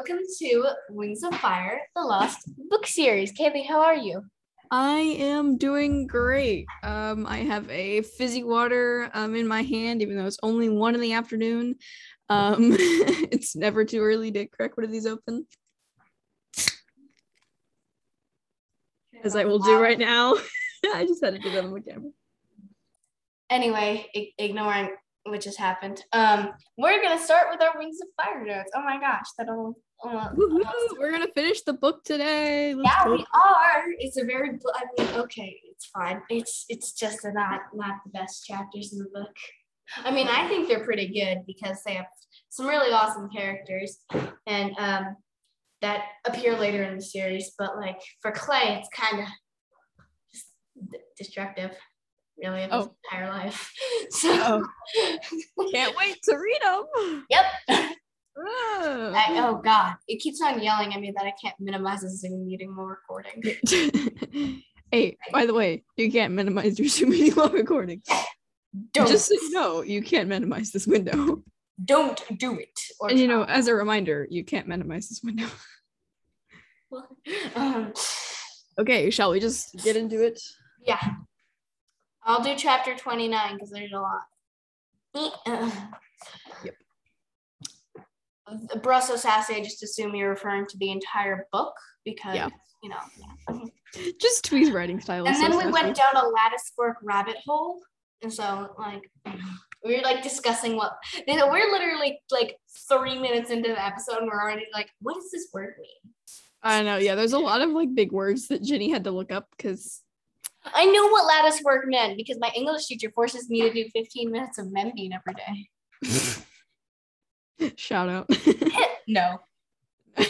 welcome to Wings of Fire, the Lost book series. Kaylie, how are you? I am doing great. Um, I have a fizzy water um in my hand, even though it's only one in the afternoon. Um, it's never too early to crack one of these open, as I will do right now. I just had to do that on the camera. Anyway, I- ignoring what just happened. Um, we're gonna start with our Wings of Fire notes. Oh my gosh, that'll. Almost- almost- We're gonna finish the book today. Let's Yeah, go. we are. It's a very. I mean, okay, it's fine. It's it's just not not the best chapters in the book. I mean, I think they're pretty good because they have some really awesome characters and um that appear later in the series. But like for Clay, it's kind of just d- destructive, really, of his Oh. entire life. So, Can't wait to read them. yep. I, oh God, it keeps on yelling at me that I can't minimize the Zoom meeting while recording. hey, by the way, you can't minimize your Zoom meeting while recording. Don't Just so you know, you can't minimize this window. don't do it. And you know, as a reminder, you can't minimize this window. um, Okay, shall we just get into it? yeah. I'll do chapter 29 because there's a lot. Yep. The Brussel sassy, I just assume you're referring to the entire book because, Yeah. you know. Just Tui's writing style. And then so we sassy. went down a lattice work rabbit hole. And so, like, we were like discussing what you know, we're literally like three minutes into the episode and we're already like, what does this word mean? I know, yeah. There's a lot of like big words that Ginny had to look up because I knew what lattice work meant because my English teacher forces me to do 15 minutes of mending every day. shout out. No.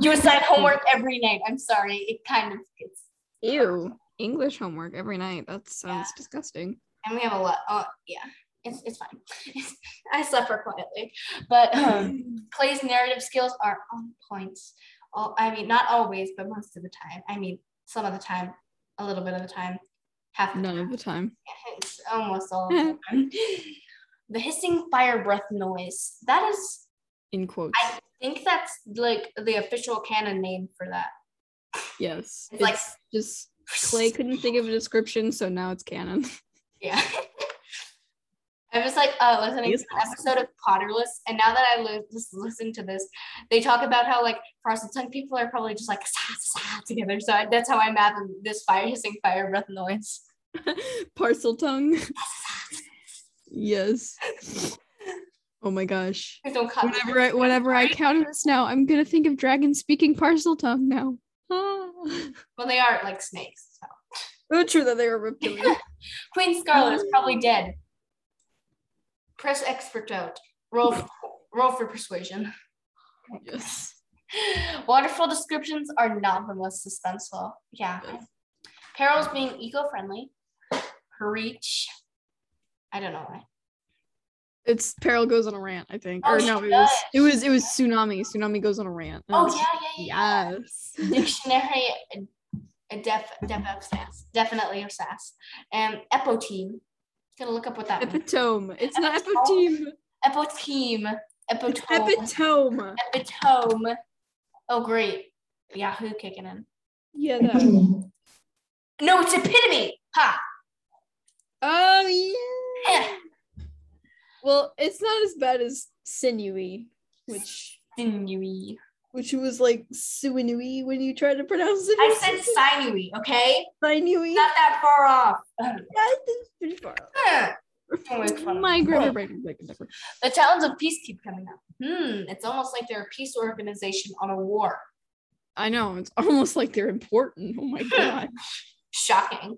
You assign homework every night. I'm sorry. It kind of gets Ew. English homework every night. That sounds Yeah. disgusting. and we have a lot. Uh, yeah, it's, it's fine. I suffer quietly, but um, Clay's narrative skills are on point. All, I mean, not always, but most of the time. I mean, some of the time, a little bit of the time, half the None time. of the time. It's almost all of the time. The hissing fire breath noise. That is, In quotes. I think that's like the official canon name for that. yes. It's like- just Clay couldn't think of a description, so now it's canon. Yeah. I was like uh, listening to an episode of Potterless, and now that I li- just listened to this, they talk about how like frosted tongue people are probably just like "Sa, sa," together. So I, that's how I imagine this fire hissing fire breath noise. Parseltongue. Yes. Oh my gosh. Please don't cut me. Whenever I whenever I counter this now, I'm gonna think of dragons speaking Parseltongue now. Ah. Well, they are like snakes. So. Oh, true that they are reptilian. Queen Scarlet is probably dead. Press expert out. Roll, roll for persuasion. yes. Wonderful descriptions are not the most suspenseful. Yeah. Carol's being eco-friendly. Reach. I don't know why. It's Peril goes on a rant, I think. Oh, or no, it was it was it was tsunami. Tsunami goes on a rant. Oh That's- yeah, yeah, yeah. Yes. Dictionary, a def, def of sass, definitely of sass, um, and epoteme. Gonna look up what that means. Epitome. It's not Epitome. epitome. Epoteme, It's epitome, epitome. epitome. Oh great, Yahoo kicking in. Yeah, that. No, it's epitome. Ha. Oh yeah. Well, it's not as bad as sinewy, which Sinewy. which was like sinewy when you try to pronounce it. I said sinewy. Okay, sinewy. not that far off. Yeah, it's pretty far. Huh. Don't make fun of My grammar is like different. The Talons of Peace keep coming up. Hmm, it's almost like they're a peace organization on a war. I know it's almost like they're important. Oh my god. Shocking.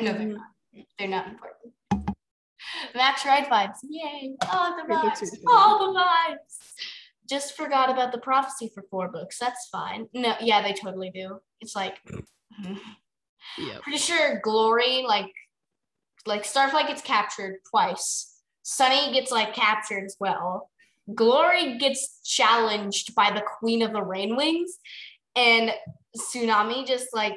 no, they're not. They're not important. Max Ride vibes. Yay. All the vibes. All the vibes. Just forgot about the prophecy for four books. That's fine. No, yeah, they totally do. It's like Yep. pretty sure Glory, like like Starflight gets captured twice. Sunny gets like captured as well. Glory gets challenged by the Queen of the Rain Wings, and Tsunami just like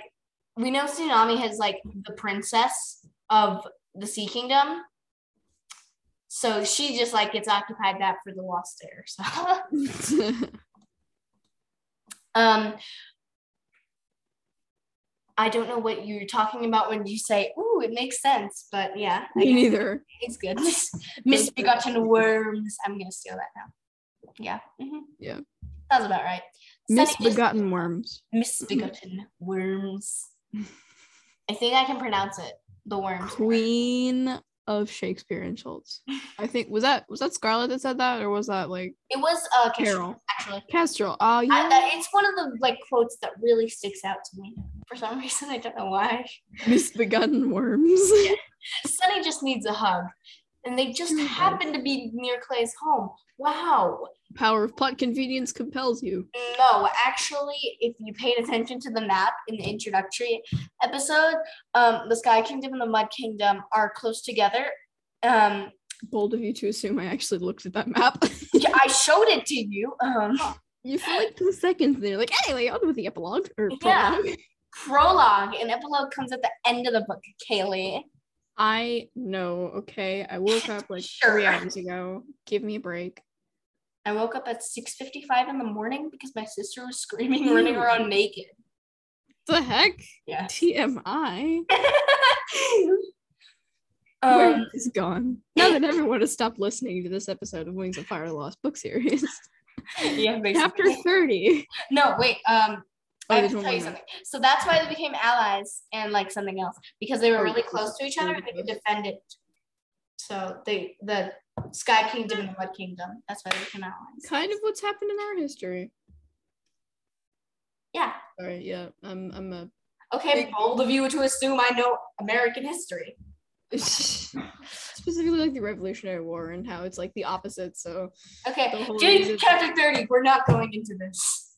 we know Tsunami has like the princess of the Sea Kingdom. So she just like gets occupied that for the Lost Heir. So Um, I don't know what you're talking about when you say, "Ooh, it makes sense," but yeah, Me neither. it's good. Misbegotten worms. I'm gonna steal that now. Yeah. mhm. Yeah. Sounds about right. Misbegotten worms. misbegotten worms. I think I can pronounce it. The worms. Queen of Shakespeare and Schultz. I think was that was that Scarlett that said that or was that like It was uh Carol, actually. Kestrel. Oh I, yeah. that, it's one of the like quotes that really sticks out to me for some reason. I don't know why. Misbegotten worms. Sunny just needs a hug, and they just happen to be near Clay's home. Wow. Power of plot convenience compels you. No, actually, if you paid attention to the map in the introductory episode, um, the Sky Kingdom and the Mud Kingdom are close together. Um, Bold of you to assume I actually looked at that map. yeah, I showed it to you. Um, you for like two seconds there, like anyway, on with the epilogue or Yeah. prologue. prologue and epilogue comes at the end of the book, Kaylie. I know, okay. I woke up like Sure. three hours ago. Give me a break. I woke up at 6:55 in the morning because my sister was screaming, running around naked. The heck? Yeah. TMI. Um, is gone? Now that everyone has stopped listening to this episode of Wings of Fire Lost book series. yeah, Chapter basically. 30. No, wait. Um, Oh, I have to tell you something. So that's why they became allies and like something else because they were Oh, really close to each other and they could defend it. So they the Sky Kingdom and the Mud Kingdom. That's why they became allies. Kind of what's happened in our history. Yeah. Sorry, yeah. I'm I'm a Okay, Big- bold of you to assume I know American history. specifically like the Revolutionary War and how it's like the opposite. So Okay, The whole getting reason- to chapter 30, we're not going into this.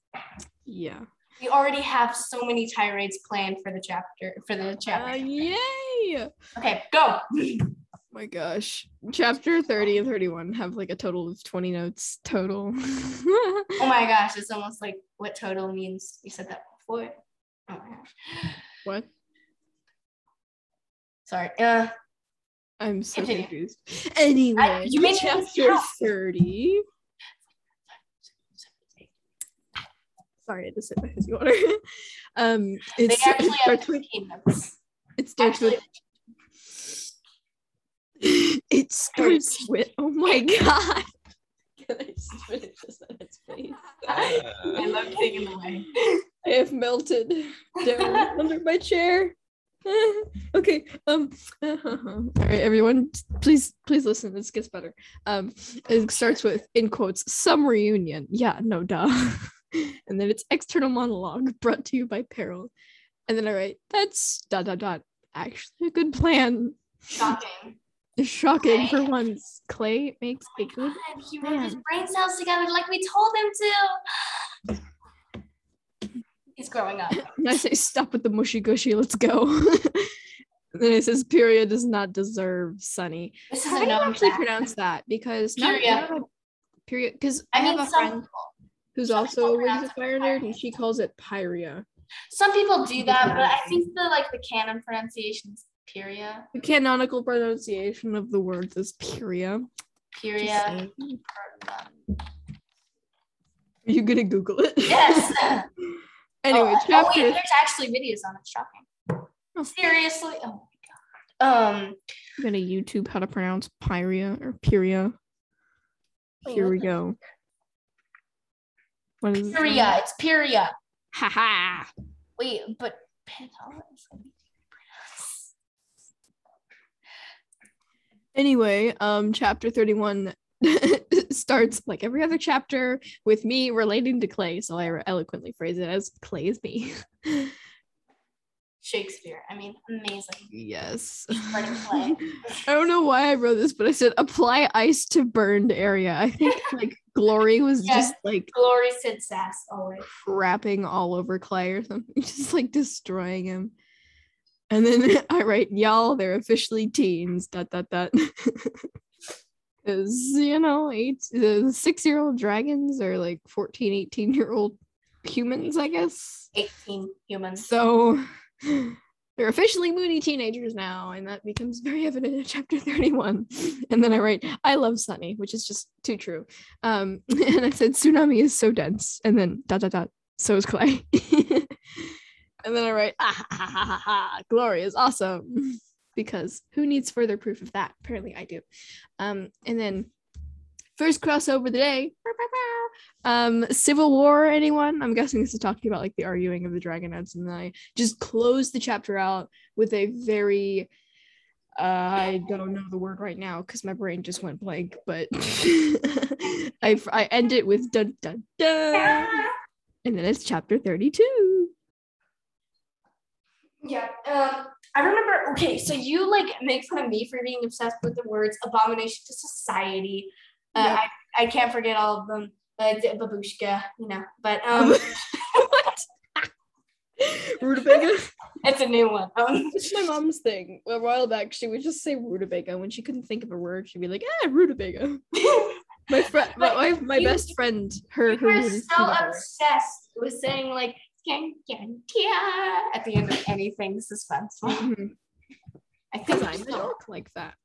yeah. We already have so many tirades planned for the chapter for the Uh, chapter. yay! Okay, go. my gosh. Chapter 30 and 31 have like a total of 20 notes total. Oh my gosh, it's almost like what total means. You said that before. Oh my gosh. what? Sorry. Uh, I'm so Continue. confused. Anyway, you made chapter 30. Sorry, I to sip my fizzy water. um, they it's, actually it have starts with 15 notes. it starts Actually, with it starts with oh my god. Can I just finish this sentence, please? I love taking the way. I have melted down under my chair. okay. Um. all right, everyone, please, please listen. This gets better. Um. It starts with in quotes some reunion. Yeah. No. Duh. and then it's external monologue brought to you by Peril. And then I write that's dot dot dot. Actually, a good plan. Shocking. Shocking for once. Clay makes a oh good. God, he rubbed his brain cells together like we told him to. He's growing up. And I say stop with the mushy gushy. Let's go. and then it says period does not deserve Sunny. This is How do you actually fact. pronounce that? Because period. Not a- Because I, I mean, have a friend people. who's also a Wings of Fire nerd, and she calls it Pyrrhia. Some people do that, but I think the like the canon pronunciation is Pyrrhia. The canonical pronunciation of the words is Pyrrhia. Pyrrhia. Are you gonna Google it? Yes. anyway, oh, oh, wait, there's actually videos on it. Shocking. Oh. Seriously? Oh my god. Um. I'm gonna YouTube how to pronounce Pyrrhia or Pyrrhia. Here we go. What is it? Pyrrhia. It's Pyrrhia. Ha ha. Wait, but Pantala is Anyway, um, chapter 31 starts like every other chapter with me relating to Clay. So I eloquently phrase it as Clay is me. Shakespeare. I mean, amazing. yes. Let it play. I don't know why I wrote this, but I said apply ice to burned area. I think like Glory was Yes. just like Glory Sid Sass always. crapping all over Clay or something, just like destroying him. And then I write, y'all, they're officially teens, dot, dot, dot. Because, you know, eight, the six year old dragons are like 14, 18 year old humans, I guess. 18 humans. So they're officially moody teenagers now. And that becomes very evident in chapter 31. And then I write, I love Sunny, which is just too true. Um, and I said, tsunami is so dense. And then dot, dot, dot. So is Clay. And then I write, ah, ha, ha, ha, ha, ha, Glory is awesome. because who needs further proof of that? Apparently I do. Um, and then first crossover of the day. Um, Civil War, anyone? I'm guessing this is talking about like the arguing of the Dragonets, and then I just close the chapter out with a very uh, I don't know the word right now because my brain just went blank, but I I end it with dun dun dun, and then it's chapter 32. Yeah. Um, I remember. Okay, so you like make fun of me for being obsessed with the words "abomination to society." Uh, Yeah. I I can't forget all of them. Babushka, you know. But um, what? Rutabaga? it's a new one. Um, It's my mom's thing. A while back, she would just say rutabaga when she couldn't think of a word. She'd be like, "Ah, rutabaga." My friend, my, my, my you- best friend, her you her were so obsessed with saying like "Skan, skan, tia" at the end of anything suspenseful. Mhm. I think I'm I'm a like that.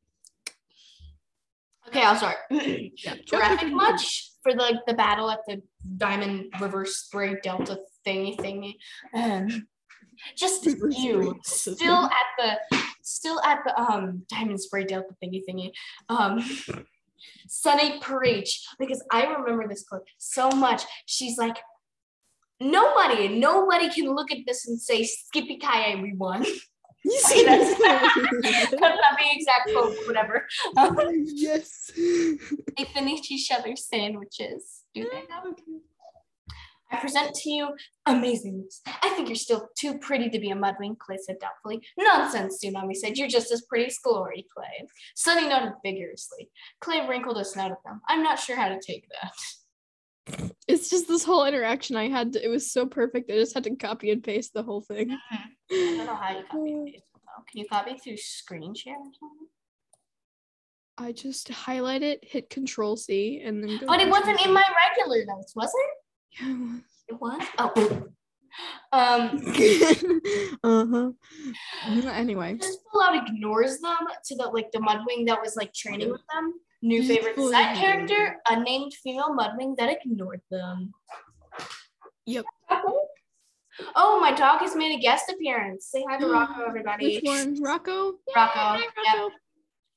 Okay, I'll start. Yeah. Graphic much for the the battle at the Diamond River Spray Delta thingy thingy. Um, just River you still at the still at the um Diamond Spray Delta thingy thingy. Um, Sunny Preach because I remember this clip so much. She's like. Nobody, nobody can look at this and say Skippy Kaye, we won. You see That's that? not the exact quote, whatever. Um, yes. they finish each other's sandwiches. Do they? I present to you amazingness. I think you're still too pretty to be a mudwing, Clay said doubtfully. Nonsense, Tsunami said. You're just as pretty as Glory, Clay. Sunny nodded vigorously. Clay wrinkled a snout at them. I'm not sure how to take that. It's just this whole interaction I had. To, it was so perfect. I just had to copy and paste the whole thing. I don't know how you copy and paste though. Can you copy through screen share or something? I just highlight it, hit Control C, and then go. But it wasn't in my regular notes, was it? Yeah, It was? Oh. Um, uh huh. Anyway, just full out ignores them to the like the mudwing that was like training with them. New favorite side character, unnamed female mudwing that ignored them. Yep. Oh, my dog has made a guest appearance. Say hi to Rocco, everybody. which one? Rocco. Rocco. Hi, Yep.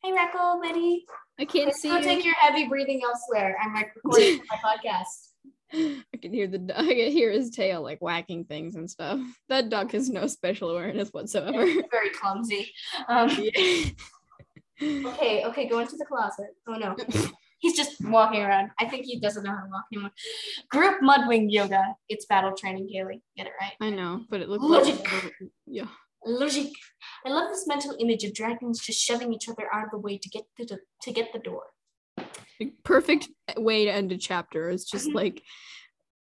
Hey, Rocco, buddy. I can't Let's see go you. take your heavy breathing elsewhere. I'm like recording my podcast. I can hear the dog. I can hear his tail like whacking things and stuff. That dog has no special awareness whatsoever. Very clumsy. Um, Yeah. Okay, okay, go into the closet. Oh no. He's just walking around. I think he doesn't know how to walk anymore. Group Mudwing Yoga. It's battle training, Kaylie. Get it right. I know, but it looked Logic. like yeah. Logic. I love this mental image of dragons just shoving each other out of the way to get to the, to get the door. Perfect way to end a chapter is just like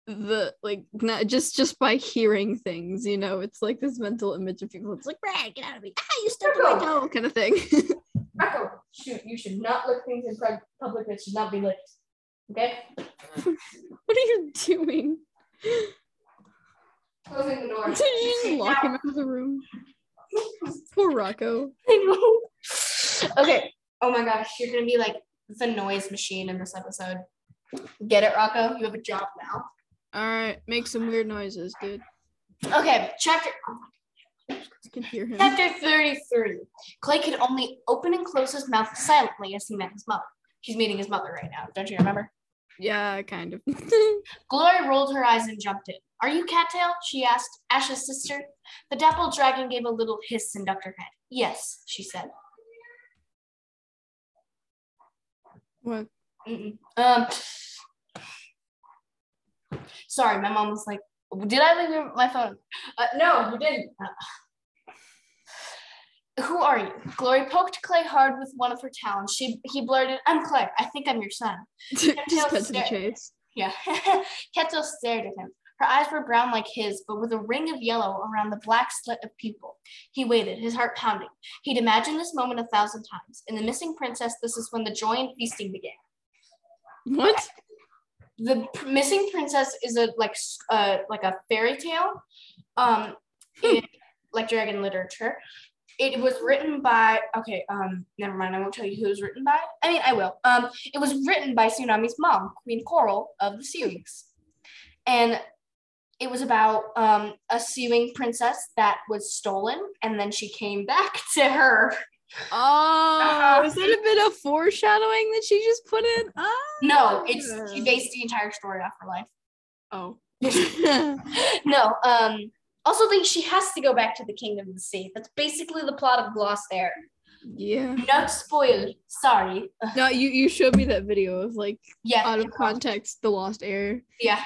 the like not just just by hearing things you know it's like this mental image of people it's like Brad, get out of me ah you stuck in my toe kind of thing Rocco, shoot, you should not lick things in public that should not be licked. Okay? what are you doing Closing the door. did you just lock him out of the room poor Rocco I know. Okay. Oh my gosh, you're gonna be like the noise machine in this episode. Get it, Rocco? You have a job now. all right make some weird noises dude Okay, chapter I can hear him chapter 33. Clay could only open and close his mouth silently as he met his mother. He's meeting his mother right now, don't you remember? yeah kind of Glory rolled her eyes and jumped in. Are you Cattail? she asked, Asha's sister. The dappled dragon gave a little hiss and ducked her head. Yes, she said. what Mm-mm. Um, sorry, my mom was like, "Did I leave your- my phone?" Uh, no, you didn't. Uh, who are you? Glory poked Clay hard with one of her talons. She he blurted, "I'm Clay. I think I'm your son." just cut to the chase Yeah. Cattail stared at him. Her eyes were brown like his, but with a ring of yellow around the black slit of pupil. He waited, his heart pounding. He'd imagined this moment a thousand times. In The Missing Princess, this is when the joy and feasting began. what the missing princess is a like uh like a fairy tale um in like dragon literature. It was written by okay um never mind i won't tell you who it was written by. I mean i will. Um it was written by tsunami's mom queen coral of the SeaWings and it was about um, a SeaWing princess that was stolen, and then she came back to her. Oh, is that a bit of foreshadowing that she just put in? Ah. No, it's she based the entire story off her life. Oh. no, um, also think she has to go back to the Kingdom of the Sea. That's basically the plot of Lost Heir. yeah. Not spoiled. Sorry. No, you you showed me that video of like Yeah. out of context the lost heir. Yeah.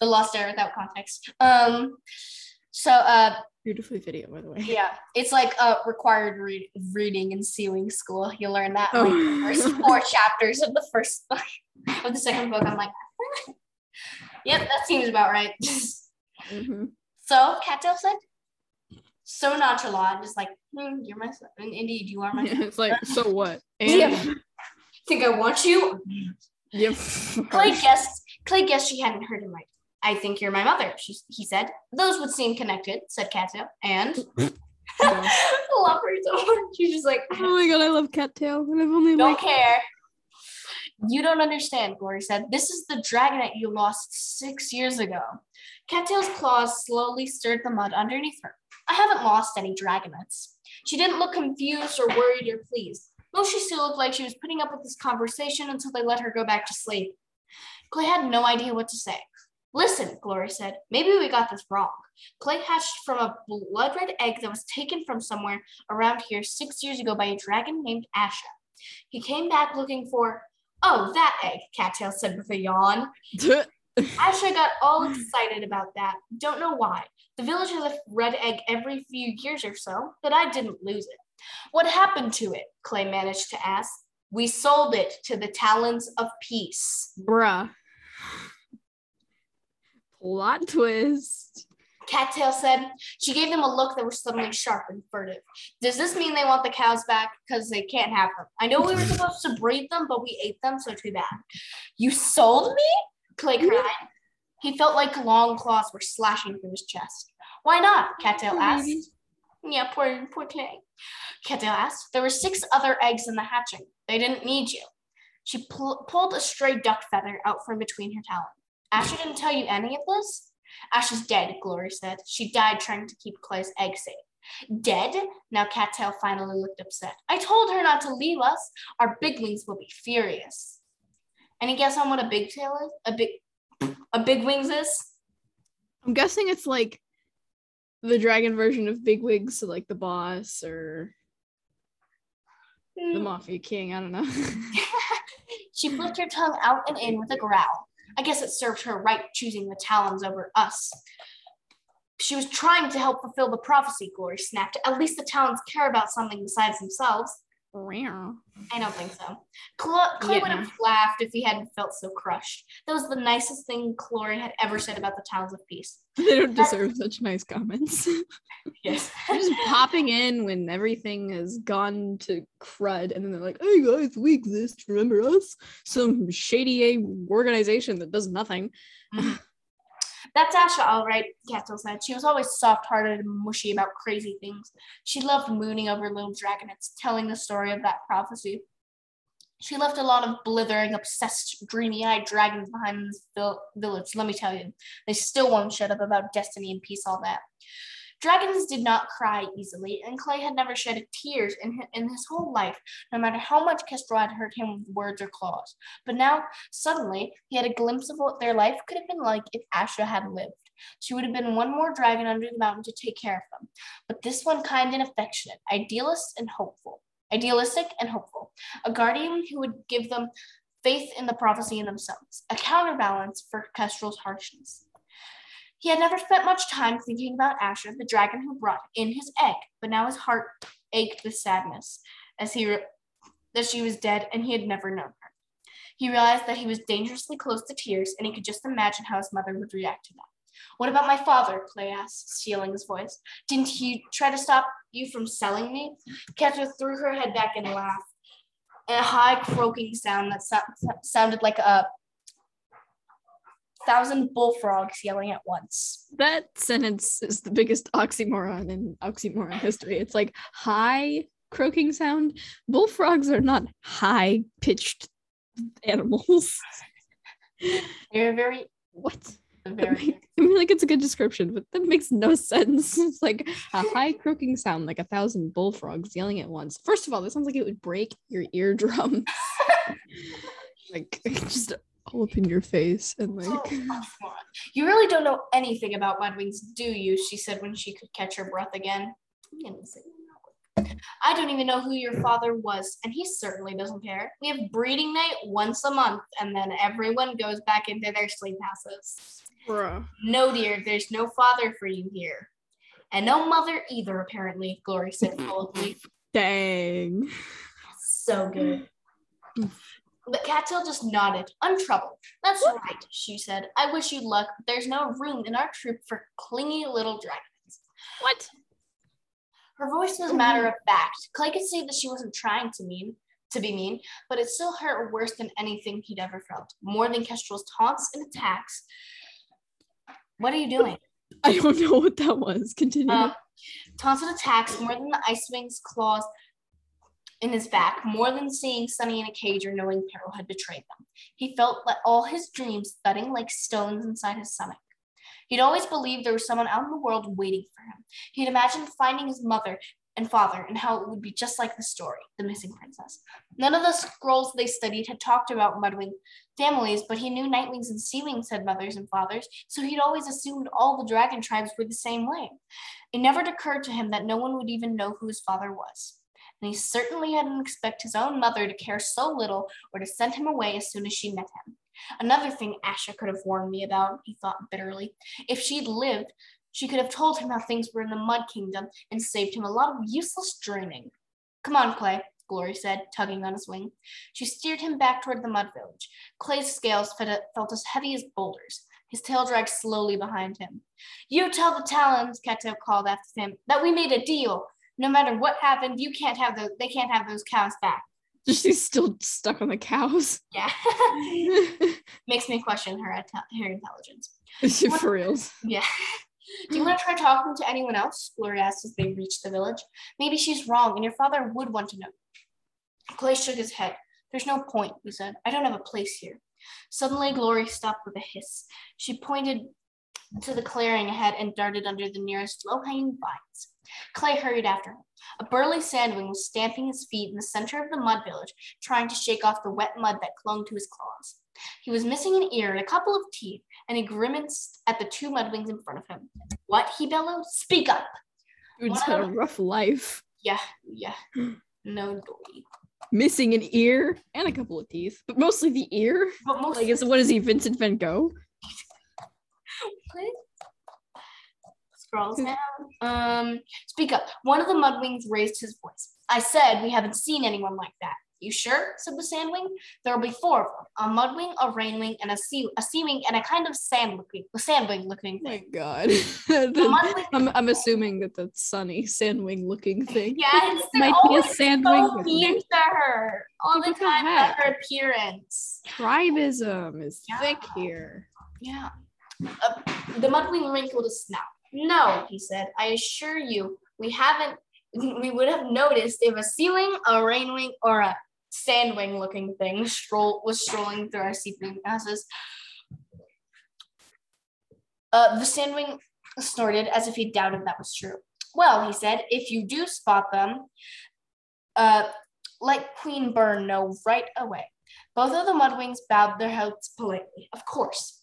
The Lost Heir without context. Um, so uh, Beautifully video, by the way. yeah, it's like a required re- reading in SeaWing school. You learn that in, like, the Oh. first four chapters of the first book of the second book. I'm like, yep, that seems about right. Mhm. so Cattail said, so nonchalant, just like, hmm, you're my son. And indeed, you are my son. it's like so what? And Yeah. Think I want you? Yep. Clay guessed. Clay guessed she hadn't heard him right. I think you're my mother. She, he said. Those would seem connected," said Cattail. And love her so much. She's just like, Oh my god, I love cattail. And I've only don't like care. You don't understand, Glory said. This is the dragonet you lost six years ago. Cattail's claws slowly stirred the mud underneath her. I haven't lost any dragonets. She didn't look confused or worried or pleased. No, she still looked like she was putting up with this conversation until they let her go back to sleep. Clay had no idea what to say. Listen, Glory said, maybe we got this wrong. Clay hatched from a blood red egg that was taken from somewhere around here six years ago by a dragon named Asha. He came back looking for, oh, that egg, Cattail said with a yawn. Asha got all excited about that. Don't know why. The village has a red egg every few years or so, but I didn't lose it. What happened to it? Clay managed to ask. We sold it to the Talons of Peace. bruh. Plot twist. Cattail said she gave them a look that was suddenly sharp and furtive. Does this mean they want the cows back? Because they can't have them. I know we were supposed to breed them, but we ate them, so too bad. You sold me? Clay cried. He felt like long claws were slashing through his chest. Why not? Cattail asked. Yeah, poor, poor Clay. Cattail asked. There were six other eggs in the hatching. They didn't need you. She pull, pulled a stray duck feather out from between her talons. Asha didn't tell you any of this? Asha's dead, Glory said. She died trying to keep Clay's egg safe. Dead? Now Cattail finally looked upset. I told her not to leave us. Our big wings will be furious. Any guess on what a big tail is? A big a big wings is? I'm guessing it's like the dragon version of big Bigwigs, so like the boss or the Hmm. Mafia King. I don't know. she flicked her tongue out and in with a growl. I guess it served her right choosing the Talons over us. She was trying to help fulfill the prophecy, Glory snapped. At least the Talons care about something besides themselves. I don't think so. Cla- Clay Yeah. would have laughed if he hadn't felt so crushed. That was the nicest thing Glory had ever said about the Talons of Peace. they don't deserve such nice comments. Yes. Just popping in when everything has gone to crud, and then they're like, "Hey guys, we exist. Remember us? Some shady organization that does nothing." Mm-hmm. That's Asha, all right, Cattail said. She was always soft hearted and mushy about crazy things. She loved mooning over little dragonets, telling the story of that prophecy. She left a lot of blithering, obsessed, dreamy eyed dragons behind in this vil- village, let me tell you. They still won't shut up about destiny and peace, all that. Dragons did not cry easily, and Clay had never shed tears in his, in his whole life, no matter how much Kestrel had hurt him with words or claws. But now, suddenly, he had a glimpse of what their life could have been like if Asha had lived. She would have been one more dragon under the mountain to take care of them. But this one kind and affectionate, idealist and hopeful. Idealistic and hopeful. A guardian who would give them faith in the prophecy in themselves, a counterbalance for Kestrel's harshness. He had never spent much time thinking about Asha, the dragon who brought in his egg, but now his heart ached with sadness as he re- that she was dead and he had never known her. He realized that he was dangerously close to tears, and he could just imagine how his mother would react to that. What about my father? Clay asked, stealing his voice. Didn't he try to stop you from selling me? Cattail threw her head back and laughed. A high croaking sound that so- sounded like a thousand bullfrogs yelling at once. That sentence is the biggest oxymoron in oxymoron history. It's like high croaking sound. Bullfrogs are not high pitched animals. They're very what? Very. I mean, like it's a good description, but that makes no sense. It's like a high croaking sound, like a thousand bullfrogs yelling at once. First of all, that sounds like it would break your eardrum. like just all up in your face and like. Oh. You really don't know anything about mudwings, do you? She said when she could catch her breath again. I don't even know who your father was, and he certainly doesn't care. We have breeding night once a month, and then everyone goes back into their sleep houses. Bruh. No, dear, there's no father for you here. And no mother either, apparently, Glory said coldly. Dang. so good. Mm. But Cattail just nodded, untroubled. That's right, she said. I wish you luck, but there's no room in our troop for clingy little dragons. What? Her voice was matter of fact. Clay could see that she wasn't trying to mean to be mean, but it still hurt worse than anything he'd ever felt. More than Kestrel's taunts and attacks. What are you doing? I don't know what that was. Continue. Um, taunts and attacks more than the Ice Wing's claws in his back, more than seeing Sunny in a cage or knowing peril had betrayed them. He felt like all his dreams thudding like stones inside his stomach. He'd always believed there was someone out in the world waiting for him. He'd imagined finding his mother and father and how it would be just like the story, The Missing Princess. None of the scrolls they studied had talked about Mudwing families, but he knew Nightwings and Seawings had mothers and fathers, so he'd always assumed all the dragon tribes were the same way. It never occurred to him that no one would even know who his father was. And he certainly hadn't expected his own mother to care so little or to send him away as soon as she met him. Another thing Asha could have warned me about, he thought bitterly. If she'd lived, she could have told him how things were in the Mud Kingdom and saved him a lot of useless dreaming. Come on, Clay, Glory said, tugging on his wing. She steered him back toward the mud village. Clay's scales felt as heavy as boulders. His tail dragged slowly behind him. You tell the Talons, Cattail called after him, that we made a deal. No matter what happened, you can't have those. They can't have those cows back. She's still stuck on the cows. Yeah, makes me question her her intelligence. Is she For reals. Yeah. Do you want to try talking to anyone else? Glory asked as they reached the village. Maybe she's wrong, and your father would want to know. Clay shook his head. There's no point, he said. I don't have a place here. Suddenly, Glory stopped with a hiss. She pointed to the clearing ahead and darted under the nearest low-hanging vines. Clay hurried after him. A burly sandwing was stamping his feet in the center of the mud village, trying to shake off the wet mud that clung to his claws. He was missing an ear and a couple of teeth, and he grimaced at the two mudwings in front of him. What? he bellowed. Speak up. Dude's had a rough life. Yeah, yeah. No doy. Missing an ear and a couple of teeth, but mostly the ear. But most Like, is what is he, Vincent Van Gogh? scrolls down. Um, speak up. One of the mudwings raised his voice. I said we haven't seen anyone like that. You sure? said the sandwing. There'll be four of them: a mudwing, a rainwing, and a sea a seawing, and a kind of sand looking, sandwing looking Oh my god. mudwing- I'm, I'm assuming that that's sunny sandwing looking thing. Yes, Might be a sandwing so mean to her all the the time about her appearance. Tribism is Yeah. thick here. Yeah. Uh, the mudwing wrinkled his snout. No, he said. I assure you, we haven't. We would have noticed if a seawing, a rainwing, or a sandwing looking thing stroll was strolling through our seeping passes. Uh, the sandwing snorted as if he doubted that was true. Well, he said, if you do spot them, uh, let Queen Burn know right away. Both of the mudwings bowed their heads politely. Of course.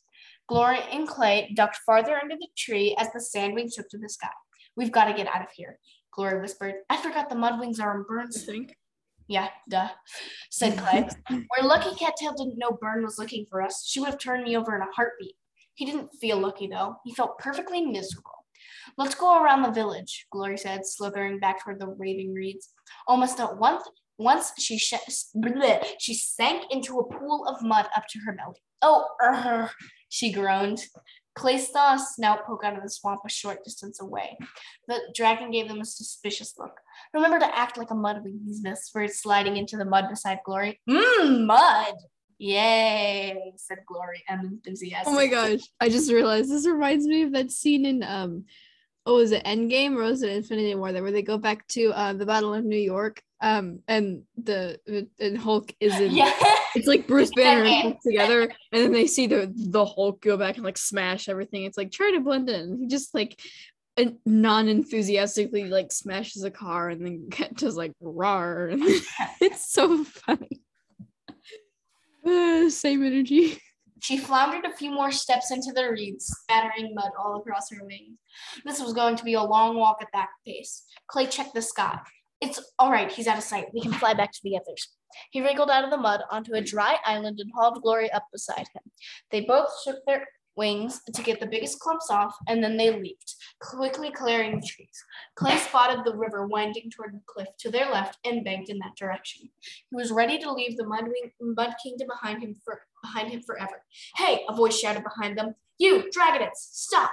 Glory and Clay ducked farther under the tree as the sandwing took to the sky. We've got to get out of here, Glory whispered. I forgot the mudwings are in Burn's. think. Yeah, duh, said Clay. We're lucky Cattail didn't know Burn was looking for us. She would have turned me over in a heartbeat. He didn't feel lucky, though. He felt perfectly miserable. Let's go around the village, Glory said, slithering back toward the raving reeds. Almost at once, once she sh- bleh, she sank into a pool of mud up to her belly. Oh, er, she groaned. Clay saw a snout poke out of the swamp a short distance away. The dragon gave them a suspicious look. Remember to act like a mudwing, he whispered, sliding into the mud beside Glory. Mmm, mud! Yay, said Glory, and enthusiastic. Oh my gosh. I just realized this reminds me of that scene in um oh, is it Endgame or was it Infinity War? There where they go back to uh, the Battle of New York, um, and the and Hulk is in. Yeah. It's like Bruce Banner and Hulk together, and then they see the the Hulk go back and like smash everything. It's like try to blend in. He just like non-enthusiastically like smashes a car and then get just like roar. And it's so funny. Uh, same energy. She floundered a few more steps into the reeds, spattering mud all across her wings. This was going to be a long walk at that pace. Clay checked the sky. It's all right, he's out of sight. We can fly back to the others. He wriggled out of the mud onto a dry island and hauled Glory up beside him. They both shook their wings to get the biggest clumps off, and then they leaped, quickly clearing the trees. Clay spotted the river winding toward the cliff to their left and banked in that direction. He was ready to leave the mud, wing, mud kingdom behind him for behind him forever. Hey, a voice shouted behind them. You, Dragonets, stop!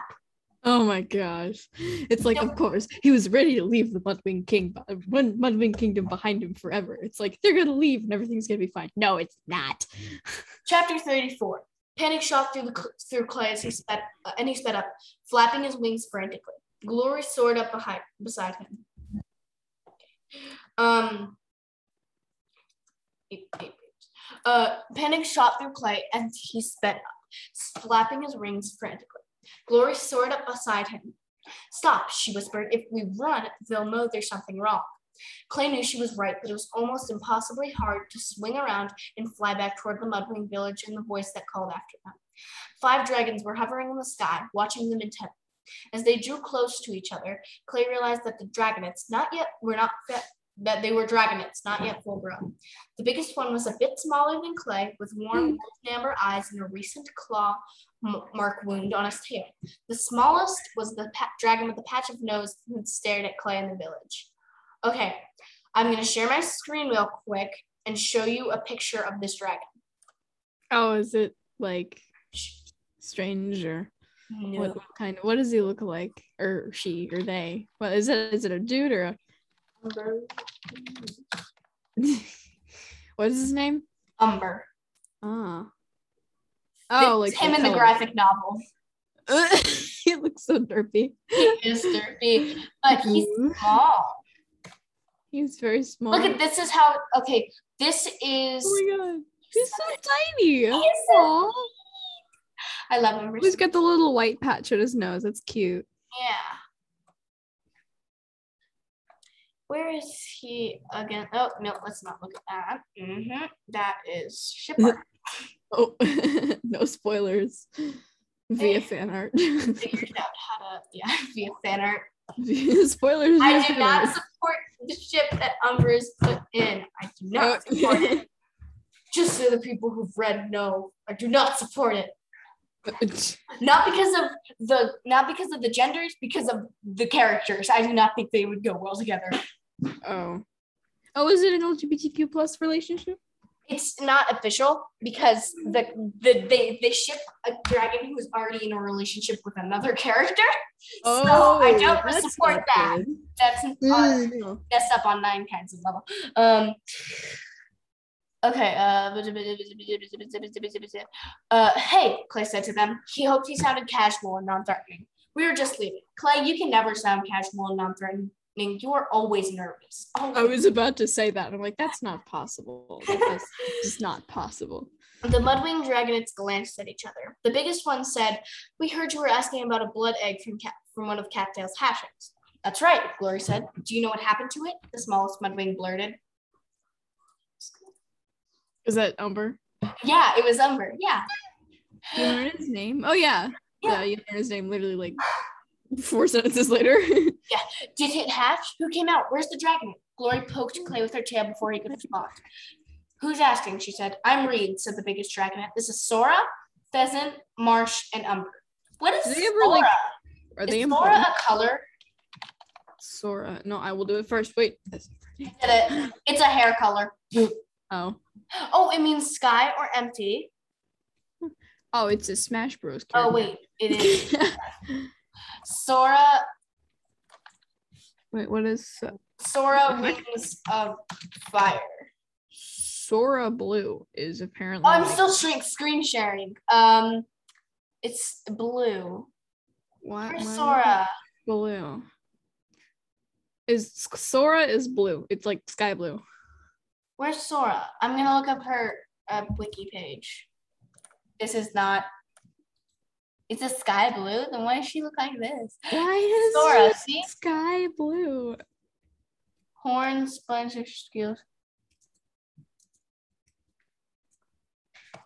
Oh my gosh. It's like, of course, he was ready to leave the Mudwing King, Mudwing Kingdom behind him forever. It's like they're gonna leave and everything's gonna be fine. No, it's not. Chapter 34. Panic shot through the through Clay as he sped uh, and he sped up, flapping his wings frantically. Glory soared up behind beside him. Um. eight pages. Uh, panic shot through Clay and he sped up, flapping his wings frantically. Glory soared up beside him. Stop, she whispered. If we run, they'll know there's something wrong. Clay knew she was right, but it was almost impossibly hard to swing around and fly back toward the Mudwing village and the voice that called after them. Five dragons were hovering in the sky, watching them intently. As they drew close to each other, Clay realized that the dragonets not yet were not that they were dragonets, not yet full grown. The biggest one was a bit smaller than Clay, with warm hmm. golden amber eyes and a recent claw mark wound on his tail. The smallest was the dragon with the patch of nose who stared at Clay in the village. Okay, I'm gonna share my screen real quick and show you a picture of this dragon. Oh, is it like stranger? or what, kind of what does he look like? Or she or they? What is it? Is it a dude or a what is his name? Umber. Ah. Oh, like It's him in the graphic novel. he looks so derpy. He is derpy, but he's small. he's very small. Look at this is how okay, this is Oh my god. He's so tiny. is so I love him. He's got the little white patch on his nose. That's cute. Yeah. Where is he again? Oh no, let's not look at that. hmm That is Shipper. Oh, no spoilers. Via fan art. Figured out how to yeah via fan art. spoilers. I do fan not support the ship that Umber is put in. I do not Oh. support it. Just so the people who've read know, I do not support it. Not because of the not because of the genders, because of the characters. I do not think they would go well together. Oh. Oh, is it an LGBTQ plus relationship? It's not official because the the they they ship a dragon who's already in a relationship with another character. so I don't Oh, support not that. good. That's uh, Mm, no. messed up on nine kinds of level. Um. Okay. Uh, uh. Hey, Clay said to them. He hoped he sounded casual and non-threatening. We were just leaving. Clay, you can never sound casual and non-threatening. You are always nervous. I was about to say that. I'm like, that's not possible. That's just not possible. The Mudwing Dragonets glanced at each other. The biggest one said, "We heard you were asking about a blood egg from Cat from one of Cattail's hatchings." That's right, Glory said. Do you know what happened to it? The smallest Mudwing blurted. Is that Umber? Yeah, it was Umber. Yeah. You learn his name? Oh yeah. Yeah. Yeah, you learn his name literally like four sentences later. Yeah. Did it hatch? Who came out? Where's the dragon? Glory poked Clay with her tail before he could respond. Who's asking? She said. I'm Reed, said the biggest dragonette. This is Sora, Pheasant, Marsh, and Umber. What is they Sora? like, Are is they Sora important? a color? Sora. No, I will do it first. Wait. Did it? It's a hair color. Oh. Oh, it means sky or empty. Oh, it's a Smash Bros. Oh wait, it is Sora. Wait, what is uh, Sora wings of fire. Sora Blue? Is apparently. Oh, I'm still shrink screen sharing. Um, it's blue. Why, Where's Sora? blue. Is Sora is blue. It's like sky blue. Where's Sora? I'm gonna look up her uh, wiki page. This is not. It's a sky blue. Then why does she look like this? Why is Sora, see? sky blue? Horn, spines, or skills.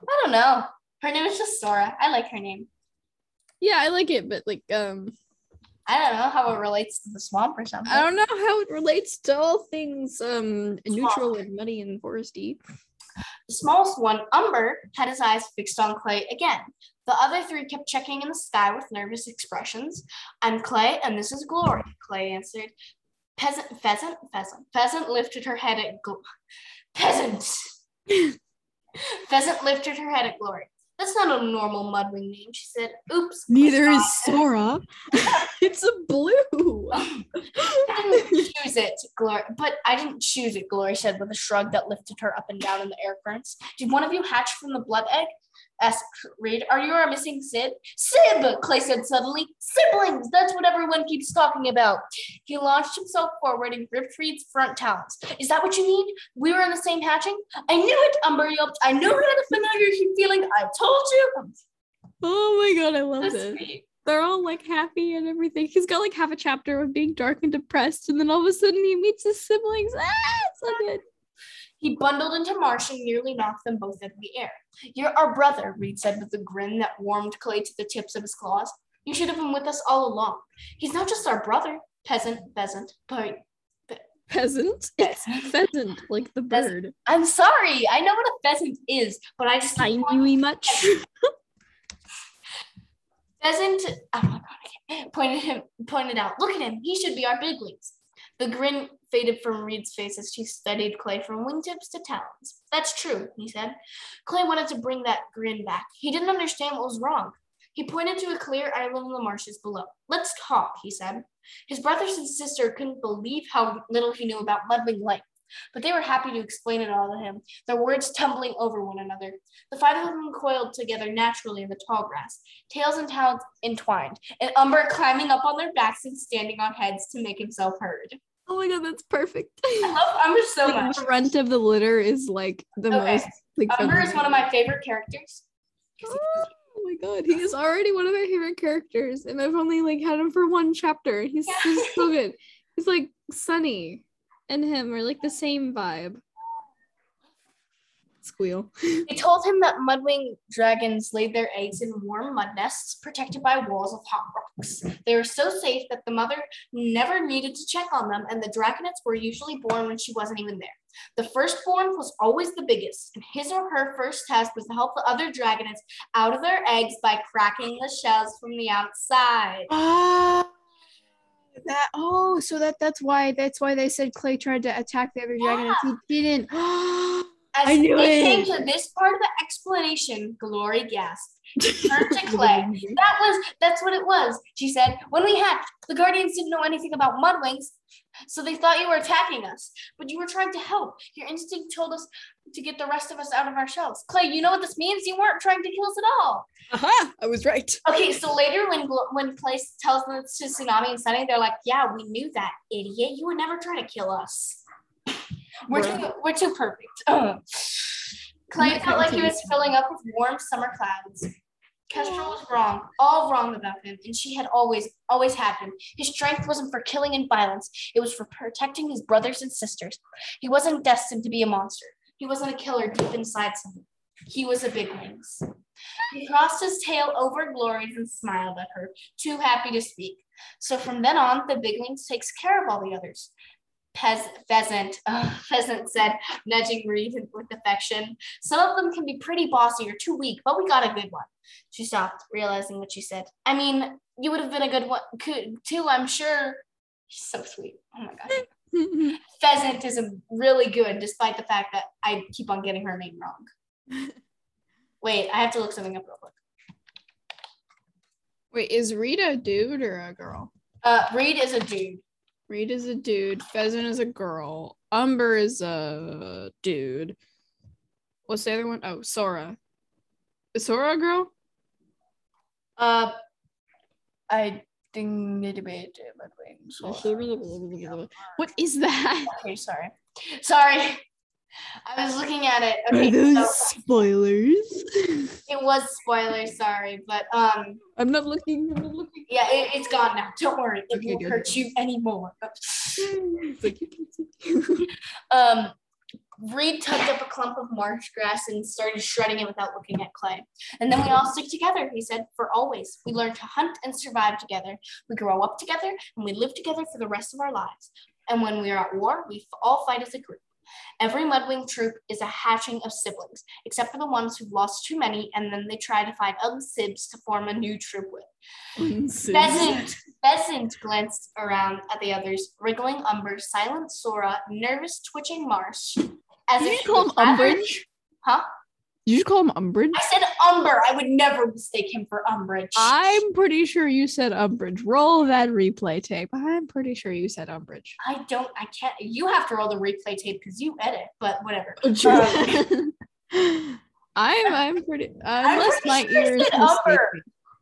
I don't know. Her name is just Sora. I like her name. Yeah, I like it, but like um I don't know how it relates to the swamp or something. I don't know how it relates to all things um neutral and muddy and foresty. The smallest one, Umber, had his eyes fixed on Clay again. The other three kept checking in the sky with nervous expressions. I'm Clay, and this is Glory, Clay answered. Peasant, pheasant, pheasant. Pheasant lifted her head at Gl- Peasant. pheasant lifted her head at Glory. That's not a normal mudwing name, she said. Oops. Neither is Sora. it's a blue. I didn't choose it, Glory. But I didn't choose it, Glory said with a shrug that lifted her up and down in the air currents. Did one of you hatch from the blood egg? Asked Reed. Are you our missing Sid? Sib, Clay said suddenly. Siblings, that's what everyone keeps talking about. He launched himself forward and gripped Reed's front talons. Is that what you mean? We were in the same hatching? I knew it, Umber yelped. I knew we had a familiar feeling. I told you. Oh my god, I love That's this. sweet. They're all like happy and everything. He's got like half a chapter of being dark and depressed, and then all of a sudden he meets his siblings. Ah, so good. He bundled into Marsh and nearly knocked them both into the air. You're our brother, Reed said with a grin that warmed Clay to the tips of his claws. You should have been with us all along. He's not just our brother, peasant, pheasant, but Peasant. It's pheasant, like the bird. I'm sorry. I know what a pheasant is, but I just Tiny much. Pheasant oh my God, I can't- pointed him pointed out. Look at him. He should be our big wings. The grin faded from Reed's face as she studied Clay from wingtips to talons. That's true, he said. Clay wanted to bring that grin back. He didn't understand what was wrong. He pointed to a clear island in the marshes below. Let's talk, he said. His brothers and sister couldn't believe how little he knew about mudwing life, but they were happy to explain it all to him, their words tumbling over one another. The five of them coiled together naturally in the tall grass, tails and talons entwined, and Umber climbing up on their backs and standing on heads to make himself heard. Oh my god, that's perfect. I love Umber so like, much. the runt of the litter is like the Okay. most like Umber is one of my favorite characters. he- Oh my god, he is already one of my favorite characters, and I've only like had him for one chapter. He's, Yeah. he's so good. He's like Sunny and him are like the same vibe. Squeal. They told him that mudwing dragons laid their eggs in warm mud nests protected by walls of hot rocks. They were so safe that the mother never needed to check on them, and the dragonets were usually born when she wasn't even there. The firstborn was always the biggest, and his or her first task was to help the other dragonets out of their eggs by cracking the shells from the outside. Ah, that oh, so that that's why that's why they said Clay tried to attack the other dragon and he didn't. As I knew they it. came to this part of the explanation, Glory gasped. Turned to Clay. That was that's what it was. She said, when we hatched, the guardians didn't know anything about mudwings, so they thought you were attacking us. But you were trying to help. Your instinct told us to get the rest of us out of our shells. Clay, you know what this means? You weren't trying to kill us at all. Aha! I was right. Okay, so later when when Clay tells them it's to Tsunami and Sunny, they're like, "Yeah, we knew that, idiot. You would never try to kill us. We're too we're too perfect." Ugh. Clay felt like he was filling up with warm summer clouds. Kestrel was wrong, all wrong about him, and she had always, always had him. His strength wasn't for killing and violence, it was for protecting his brothers and sisters. He wasn't destined to be a monster. He wasn't a killer deep inside someone. He was a big wings. He crossed his tail over Glory's and smiled at her, too happy to speak. So from then on, the big wings takes care of all the others. Pez- pheasant, uh, pheasant said, nudging Reed with affection. Some of them can be pretty bossy or too weak, but we got a good one. She stopped, realizing what she said. I mean, you would have been a good one too, I'm sure. He's so sweet. Oh my god. Pheasant is a really good, despite the fact that I keep on getting her name wrong. Wait, I have to look something up real quick. Wait, is Rita a dude or a girl? Uh, Reed is a dude. Reed is a dude. Pheasant is a girl. Umber is a dude. What's the other one? Oh, Sora. Is Sora a girl? Uh, I think Ding debate wings. What is that? Okay, sorry. Sorry. I was looking at it. Are those so spoilers? it was spoilers, sorry, but um I'm not looking. I'm not looking. yeah, it, it's gone now. Don't worry, it Okay, won't good. hurt you anymore. Like you can see. Um Reed tugged up a clump of marsh grass and started shredding it without looking at Clay. And then we all stick together, he said, for always. We learn to hunt and survive together. We grow up together and we live together for the rest of our lives. And when we are at war, we f- all fight as a group. Every Mudwing troop is a hatching of siblings, except for the ones who've lost too many and then they try to find other sibs to form a new troop with. Pheasant, Pheasant glanced around at the others, wriggling Umber, silent Sora, nervous twitching Marsh. As Did if you call him Umbridge? Huh? Did you call him Umbridge? I said Umber. I would never mistake him for Umbridge. I'm pretty sure you said Umbridge. Roll that replay tape. I'm pretty sure you said Umbridge. I don't. I can't. You have to roll the replay tape because you edit. But whatever. I'm um, I'm pretty I'm unless pretty my sure ears said Umber. me.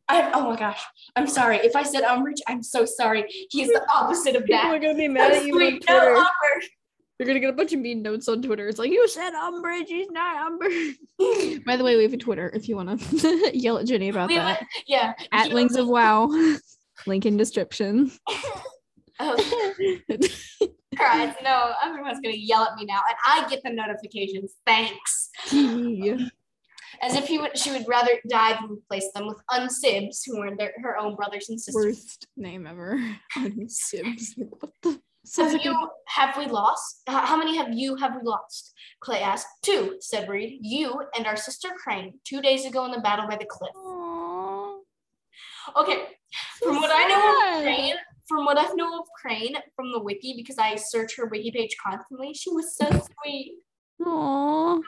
I, oh my gosh. I'm sorry. If I said Umbridge, I'm so sorry. He's the opposite of that. People are gonna be mad at you sweet. No, Umber. You're gonna get a bunch of mean notes on Twitter. It's like you said Umbridge, he's not Umbridge. By the way, we have a Twitter if you want to yell at Ginny about We that. yeah. At you- Wings of Wow. Link in description. Oh, Christ, no, everyone's gonna yell at me now, and I get the notifications. Thanks. As if he would, she would rather die than replace them with unsibs who were their, her own brothers and sisters. Worst name ever. unsibs. What the? Sounds Have you have we lost? How many have you have we lost? Clay asked. Two, said Reed. You and our sister Crane, two days ago in the battle by the cliff. Aw, Okay, so from what I know of. Crane, from what I know of Crane from the wiki, because I search her wiki page constantly, she was so sweet. Aw.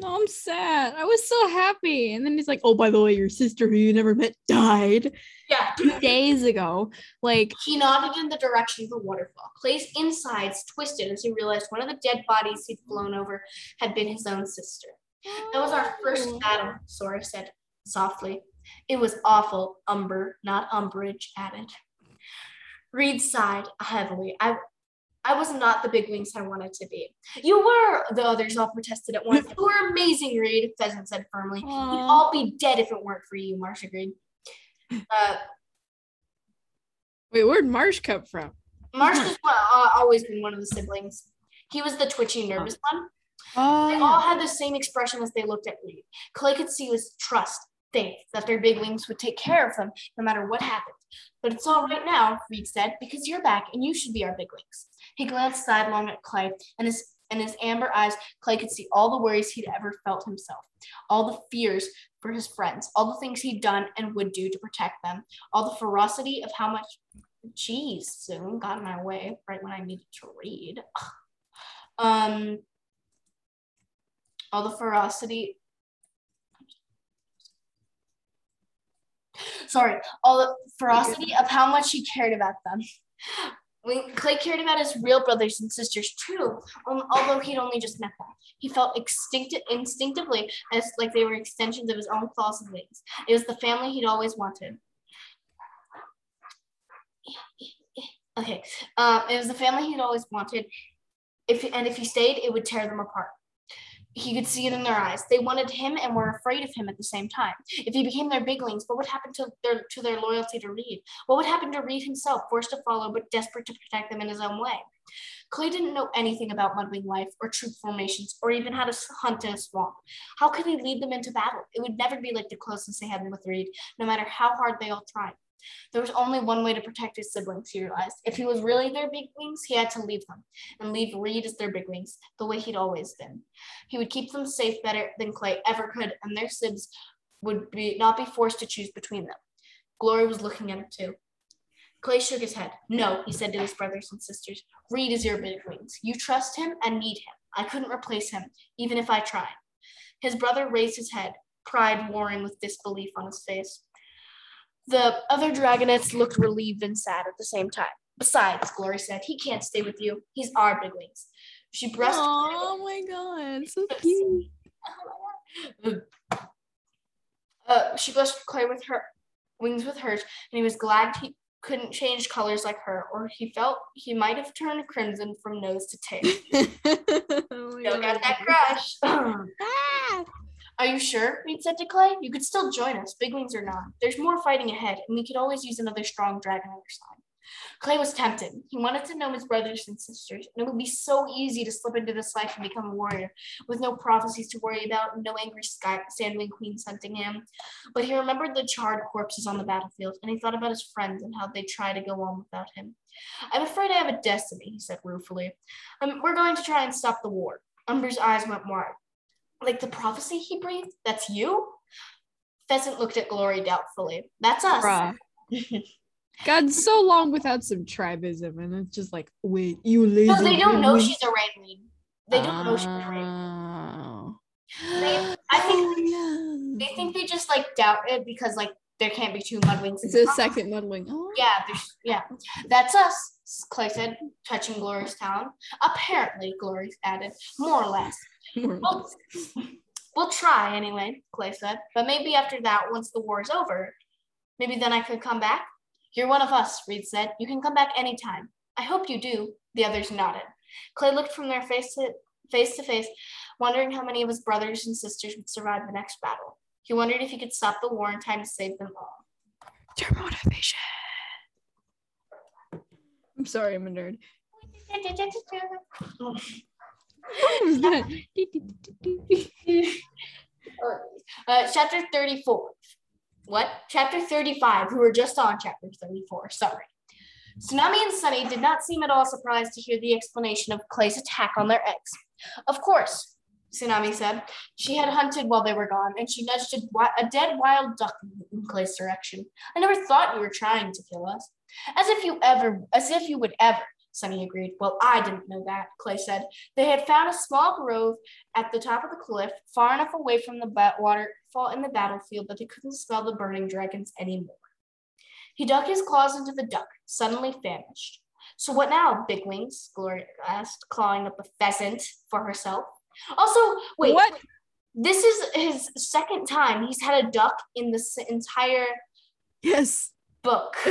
No, I'm sad. I was so happy. And then he's like, oh, by the way, your sister who you never met died Yeah. two days ago. Like, He nodded in the direction of the waterfall. Clay's insides twisted as he realized one of the dead bodies he'd flown over had been his own sister. That was our first Oh. battle, Sora said softly. It was awful, Umber, not Umbridge, added. Reed sighed heavily. I I was not the big wings I wanted to be. You were, the others all protested at once. You were amazing, Reed, Pheasant said firmly. We'd all be dead if it weren't for you, Marsh agreed. Uh, Wait, where'd Marsh come from? Marsh has uh, always been one of the siblings. He was the twitchy, nervous one. Oh, They all had the same expression as they looked at Reed. Clay could see was trust, faith that their big wings would take care of them no matter what happened. But it's all right now, Reed said, because you're back and you should be our big wings. He glanced sidelong at Clay, and his in his amber eyes, Clay could see all the worries he'd ever felt himself, all the fears for his friends, all the things he'd done and would do to protect them, all the ferocity of how much. Geez, soon got in my way right when I needed to read. Um, all the ferocity. Sorry, all the ferocity of how much he cared about them. When Clay cared about his real brothers and sisters too, um, although he'd only just met them. He felt extinct- instinctively as like they were extensions of his own claws and wings. It was the family he'd always wanted. Okay, um, it was the family he'd always wanted. If and if he stayed, it would tear them apart. He could see it in their eyes. They wanted him and were afraid of him at the same time. If he became their big wings, what would happen to their to their loyalty to Reed? What would happen to Reed himself, forced to follow but desperate to protect them in his own way? Clay didn't know anything about mudwing life or troop formations or even how to hunt in a swamp. How could he lead them into battle? It would never be like the closeness they had with Reed, no matter how hard they all tried. There was only one way to protect his siblings, he realized. If he was really their big wings, he had to leave them and leave Reed as their big wings, the way he'd always been. He would keep them safe better than Clay ever could, and their sibs would be not be forced to choose between them. Glory was looking at him too. Clay shook his head. No, he said to his brothers and sisters. Reed is your big wings. You trust him and need him. I couldn't replace him, even if I tried. His brother raised his head, pride warring with disbelief on his face. The other dragonets looked relieved and sad at the same time. Besides, Glory said, he can't stay with you. He's our big wings. She breast oh my god, so cute. Oh my Uh, she brushed Clay with her wings with hers, and he was glad he couldn't change colors like her, or he felt he might have turned crimson from nose to tail. Oh Still got that crush. Are you sure? Reed said to Clay. You could still join us, big wings or not. There's more fighting ahead, and we could always use another strong dragon on our side. Clay was tempted. He wanted to know his brothers and sisters, and it would be so easy to slip into this life and become a warrior, with no prophecies to worry about, no angry sky, sandwing queens hunting him. But he remembered the charred corpses on the battlefield, and he thought about his friends and how they'd try to go on without him. I'm afraid I have a destiny, he said ruefully. Um, we're going to try and stop the war. Umber's eyes went wide. Like the prophecy he breathed? That's you? Pheasant looked at Glory doubtfully. That's us. Bruh. God, so long without some tribism, and it's just like, wait, you lazy. No, they don't know she's a RainWing. They don't know she's a. Oh. They, I think Oh, they think they just like doubt it because like there can't be two mudwings. in It's a second mudwing. Oh. Yeah, there's yeah. That's us, Clay said, touching Glory's town. Apparently, Glory added, more or less. More- Well, we'll try anyway, Clay said. But maybe after that, once the war is over, maybe then I could come back. You're one of us, Reed said. You can come back anytime. I hope you do. The others nodded. Clay looked from their face to face to face, wondering how many of his brothers and sisters would survive the next battle. He wondered if he could stop the war in time to save them all. Your motivation. I'm sorry, I'm a nerd. Uh, chapter 34. What? Chapter 35. We were just on chapter 34. Sorry. Tsunami and Sunny did not seem at all surprised to hear the explanation of Clay's attack on their eggs. Of course, Tsunami said. She had hunted while they were gone, and she nudged a, a dead wild duck in Clay's direction. I never thought you were trying to kill us. As if you ever, as if you would ever, Sunny agreed. Well, I didn't know that, Clay said. They had found a small grove at the top of the cliff, far enough away from the waterfall in the battlefield that they couldn't smell the burning dragons anymore. He dug his claws into the duck, suddenly famished. So what now, Big Wings? Gloria asked, clawing up a pheasant for herself. Also, wait, What? this is his second time he's had a duck in this entire Yes. book.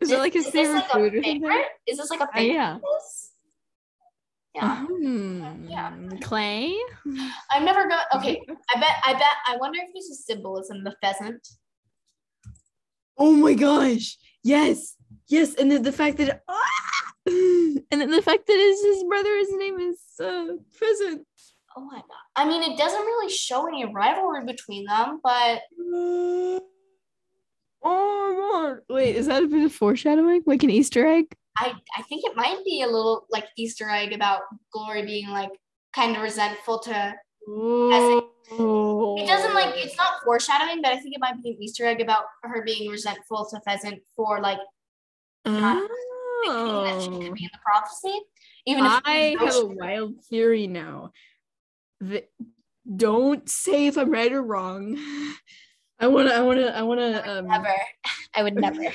Is it like his Is favorite like a food or something? favorite? Is this like a Uh, favorite? yeah. of his? Yeah. Hmm. Yeah. Clay? I've never got okay. I bet I bet I wonder if there's a symbolism the pheasant. Oh my gosh. Yes. Yes. And then the fact that and then the fact that his, his brother, his name is uh Pheasant. Oh my god. I mean it doesn't really show any rivalry between them, but Oh my god. Wait, is that a bit of foreshadowing? Like an Easter egg? I, I think it might be a little like Easter egg about Glory being like kind of resentful to Oh. it doesn't like it's not foreshadowing, but I think it might be an Easter egg about her being resentful to Pheasant for like thinking that she could Oh. be in the prophecy. Even if I have a wild theory now. That don't say if I'm right or wrong. I wanna, I wanna, I wanna. Um, never. I would never.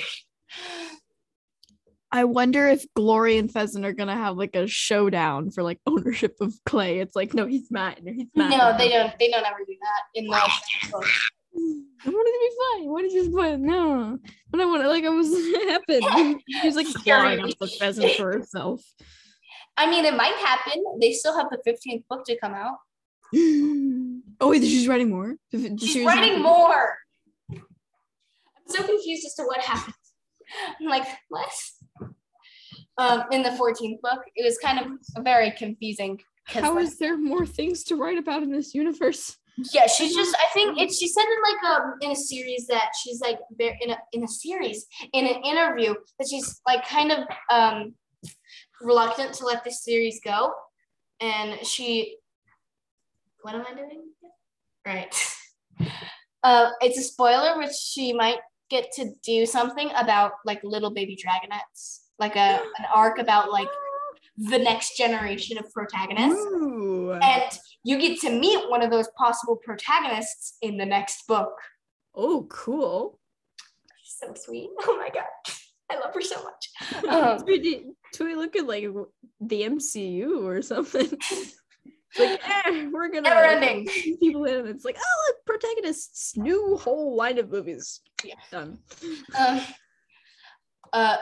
I wonder if Glory and Pheasant are gonna have like a showdown for like ownership of Clay. It's like, no, he's mine. Or he's mine. No, they don't. They don't ever do that in the book. I wanted to be fun. What is this fun? No, but I want to like I was happen. He was like clawing up the pheasant for herself. I mean, it might happen. They still have the fifteenth book to come out. oh wait, she's writing more. She's writing more. I'm so confused as to what happens. I'm like, what? Um, in the 14th book, it was kind of a very confusing. How like, is there more things to write about in this universe? Yeah, she's just. I think it's. She said in like um in a series that she's like very in a in a series in an interview that she's like kind of um reluctant to let this series go, and she. What am I doing? Right. Uh, it's a spoiler, which she might get to do something about like little baby dragonets, like a an arc about like the next generation of protagonists Ooh. and you get to meet one of those possible protagonists in the next book. oh, cool. So sweet. Oh my god. I love her so much. Um, Do we, do we look at like the MCU or something? Like, eh, we're gonna Never ending. people in. It's like, oh, look, protagonists, new whole line of movies. Yeah. Done. Um, uh,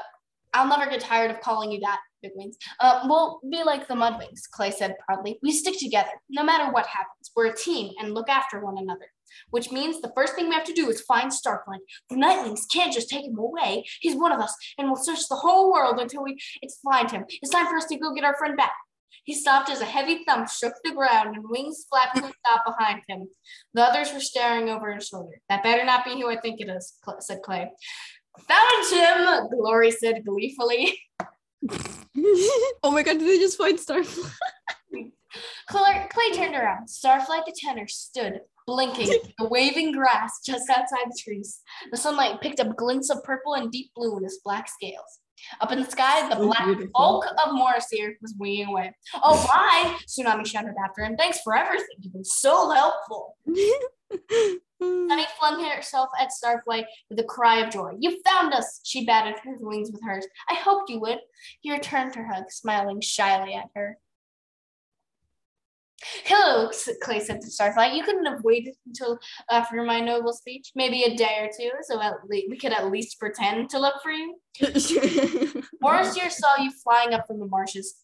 I'll never get tired of calling you that, Big Wings. Uh, we'll be like the Mudwings, Clay said proudly. We stick together, no matter what happens. We're a team and look after one another. Which means the first thing we have to do is find Starflight. The NightWings can't just take him away. He's one of us, and we'll search the whole world until we it's find him. It's time for us to go get our friend back. He stopped as a heavy thump shook the ground and wings flapped to a stop behind him. The others were staring over his shoulder. That better not be who I think it is, said Clay. Found him, Glory said gleefully. oh my god, did they just find Starflight? Clay, Clay turned around. Starflight the tenor stood, blinking, the waving grass just outside the trees. The sunlight picked up glints of purple and deep blue in his black scales. Up in the sky, the So black beautiful. bulk of Morrowseer was winging away. Oh, bye! Tsunami shouted after him. Thanks for everything. You've been so helpful. Sunny flung herself at Starflight with a cry of joy. You found us! She batted her wings with hers. I hoped you would. He returned her hug, smiling shyly at her. Hello, Clay said to Starflight. You couldn't have waited until after my noble speech, maybe a day or two, so at least we could at least pretend to look for you. Morris saw you flying up from the marshes,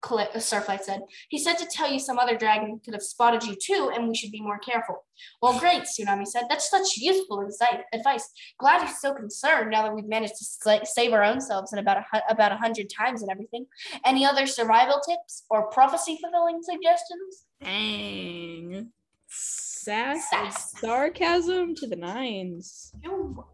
Cla- uh, Starflight said. He said to tell you some other dragon could have spotted you too, and we should be more careful. Well, great, Tsunami said. That's such useful advice. Glad you're so concerned now that we've managed to save our own selves in about a, about a hundred times and everything. Any other survival tips or prophecy fulfilling suggestions? Dang. Sass, Sass. sarcasm to the nines. Ew.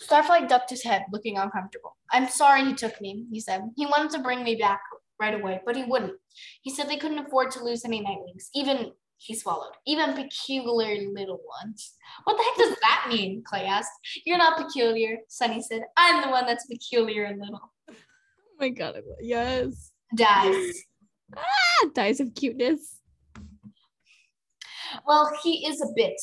Starflight ducked his head, looking uncomfortable. I'm sorry he took me, he said. He wanted to bring me back right away, but he wouldn't. He said they couldn't afford to lose any nightwings, even he swallowed, even peculiar little ones. What the heck does that mean? Clay asked. You're not peculiar, Sunny said. I'm the one that's peculiar and little. Oh my god, yes. Dies. Ah, dies of cuteness. Well, he is a bit.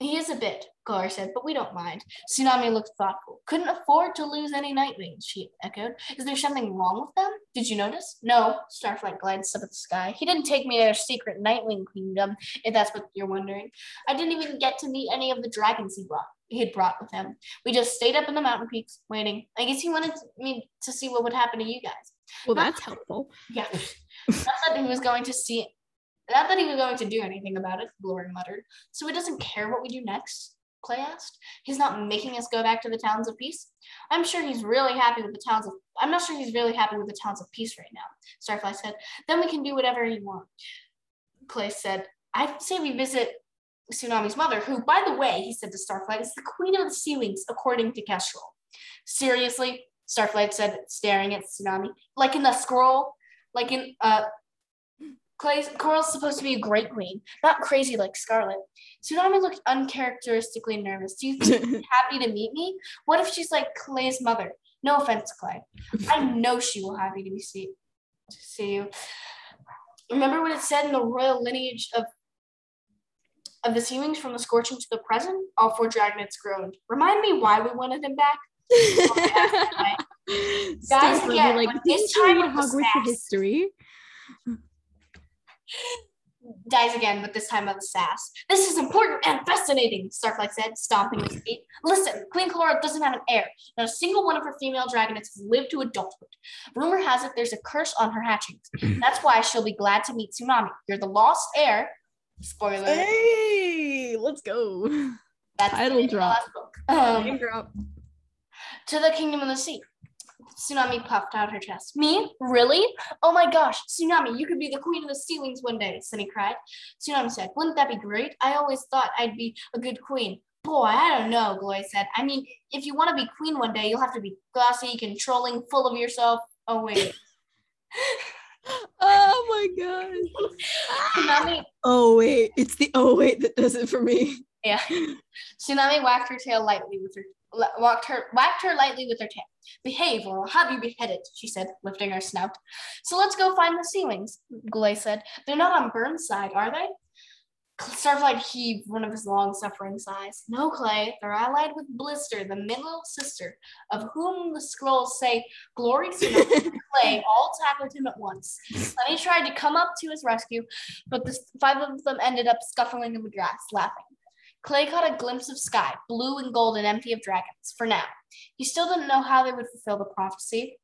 He is a bit, Gloria said, but we don't mind. Tsunami looked thoughtful. Couldn't afford to lose any nightwings, she echoed. Is there something wrong with them? Did you notice? No, Starflight glanced up at the sky. He didn't take me to their secret nightwing kingdom, if that's what you're wondering. I didn't even get to meet any of the dragons he brought. He had brought with him. We just stayed up in the mountain peaks, waiting. I guess he wanted me to see what would happen to you guys. Well, that's helpful. Yeah. Not that he was going to see not that he was going to do anything about it, Glory muttered. So he doesn't care what we do next? Clay asked. He's not making us go back to the Talons of peace. I'm sure he's really happy with the Talons of I'm not sure he's really happy with the Talons of peace right now, Starfly said. Then we can do whatever he wants. Clay said, I'd say we visit Tsunami's mother, who, by the way, he said to Starflight, is the queen of the sea wings, according to Kestrel. Seriously? Starflight said, staring at Tsunami. Like in the scroll? Like in uh Clay Coral's supposed to be a great queen, not crazy like Scarlet. Tsunami looked uncharacteristically nervous. Do you think she's happy to meet me? What if she's like Clay's mother? No offense, Clay. I know she will happy to be see to see you. Remember what it said in the royal lineage of of the Seawings from the scorching to the present? All four dragons groaned. Remind me why we wanted him back. Guys, again, like, you time with the history? Dies again, but this time of the sass. This is important and fascinating, Starflight said, stomping his feet. Listen, Queen Calora doesn't have an heir. Not a single one of her female dragonets has lived to adulthood. Rumor has it there's a curse on her hatchings. That's why she'll be glad to meet Tsunami. You're the lost heir. Spoiler. Hey, let's go. That's title the drop. last book. Um, Name drop. to the kingdom of the sea. Tsunami puffed out her chest. Me? Really? Oh my gosh, Tsunami, you could be the queen of the SeaWings one day, Sunny cried. Tsunami said, Wouldn't that be great? I always thought I'd be a good queen. Boy, I don't know, Glory said. I mean, if you want to be queen one day, you'll have to be classy, controlling, full of yourself. Oh, wait. Oh my god. Tsunami, Oh wait, it's the oh wait that does it for me. yeah. Tsunami whacked her tail lightly with her, la- walked her, whacked her lightly with her tail. Behave or I'll have you beheaded, she said, lifting her snout. So let's go find the SeaWings, Glory said. They're not on Burnside, are they? Starflight heaved one of his long suffering sighs. No, Clay, they're allied with Blister, the middle sister, of whom the scrolls say, Glory to Clay all tackled him at once. Sunny tried to come up to his rescue, but the five of them ended up scuffling in the grass, laughing. Clay caught a glimpse of sky, blue and gold and empty of dragons, for now. He still didn't know how they would fulfill the prophecy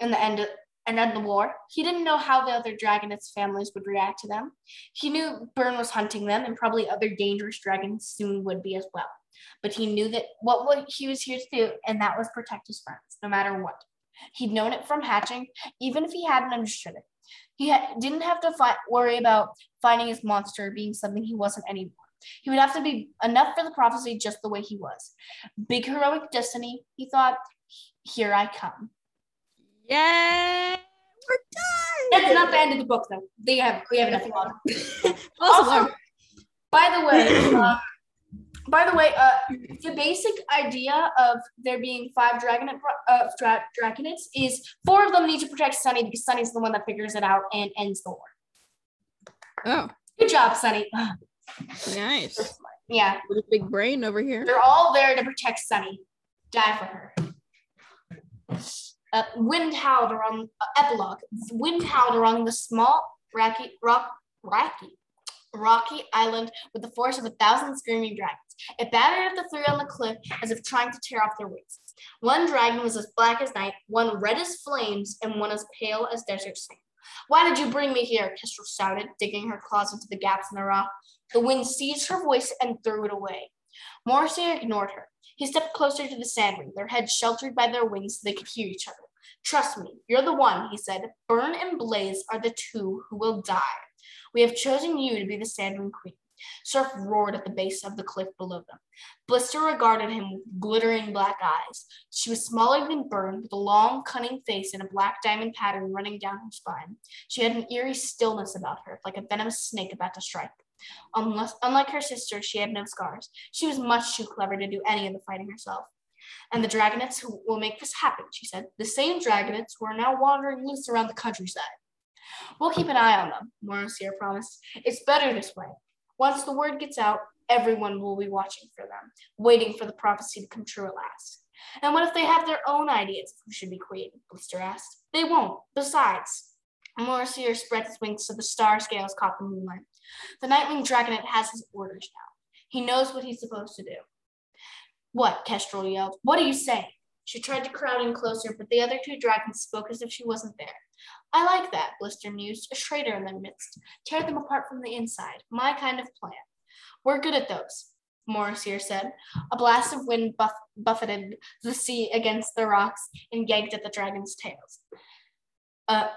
in the end and end the war. He didn't know how the other dragonets families would react to them. He knew Burn was hunting them, and probably other dangerous dragons soon would be as well. But he knew that what, what he was here to do, and that was protect his friends, no matter what. He'd known it from hatching, even if he hadn't understood it. He ha- didn't have to fi- worry about finding his monster being something he wasn't anymore. He would have to be enough for the prophecy just the way he was. Big heroic destiny, he thought, here I come. Yay! We're done. That's not the end of the book, though. They have we have enough log. also, by the way, uh, by the way, uh, the basic idea of there being five dragonet uh, dra- dragonets is four of them need to protect Sunny because Sunny's the one that figures it out and ends the war. Oh, good job, Sunny. Nice. Yeah. With a big brain over here. They're all there to protect Sunny. Die for her. Uh, wind howled around uh, epilogue. Wind howled around the small rocky rock rocky rocky island with the force of a thousand screaming dragons. It battered at the three on the cliff as if trying to tear off their wings. One dragon was as black as night, one red as flames, and one as pale as desert sand. Why did you bring me here? Kestrel shouted, digging her claws into the gaps in the rock. The wind seized her voice and threw it away. Morrowseer ignored her. He stepped closer to the SandWing, their heads sheltered by their wings so they could hear each other. Trust me, you're the one, he said. Burn and Blaze are the two who will die. We have chosen you to be the SandWing Queen. Surf roared at the base of the cliff below them. Blister regarded him with glittering black eyes. She was smaller than Burn, with a long, cunning face and a black diamond pattern running down her spine. She had an eerie stillness about her, like a venomous snake about to strike. Unless, unlike her sister, she had no scars. She was much too clever to do any of the fighting herself. And the dragonets who will make this happen, she said. The same dragonets who are now wandering loose around the countryside. We'll keep an eye on them, Morrowseer promised. It's better this way. Once the word gets out, everyone will be watching for them, waiting for the prophecy to come true at last. And what if they have their own ideas of who should be queen? Blister asked. They won't. Besides, Morrowseer spread his wings so the star scales caught the moonlight. The Nightwing Dragonet has his orders now. He knows what he's supposed to do. What? Kestrel yelled. What are you saying? She tried to crowd in closer, but the other two dragons spoke as if she wasn't there. I like that, Blister mused, a traitor in their midst. Tear them apart from the inside. My kind of plan. We're good at those, Morrowseer said. A blast of wind buff- buffeted the sea against the rocks and yanked at the dragon's tails. Uh,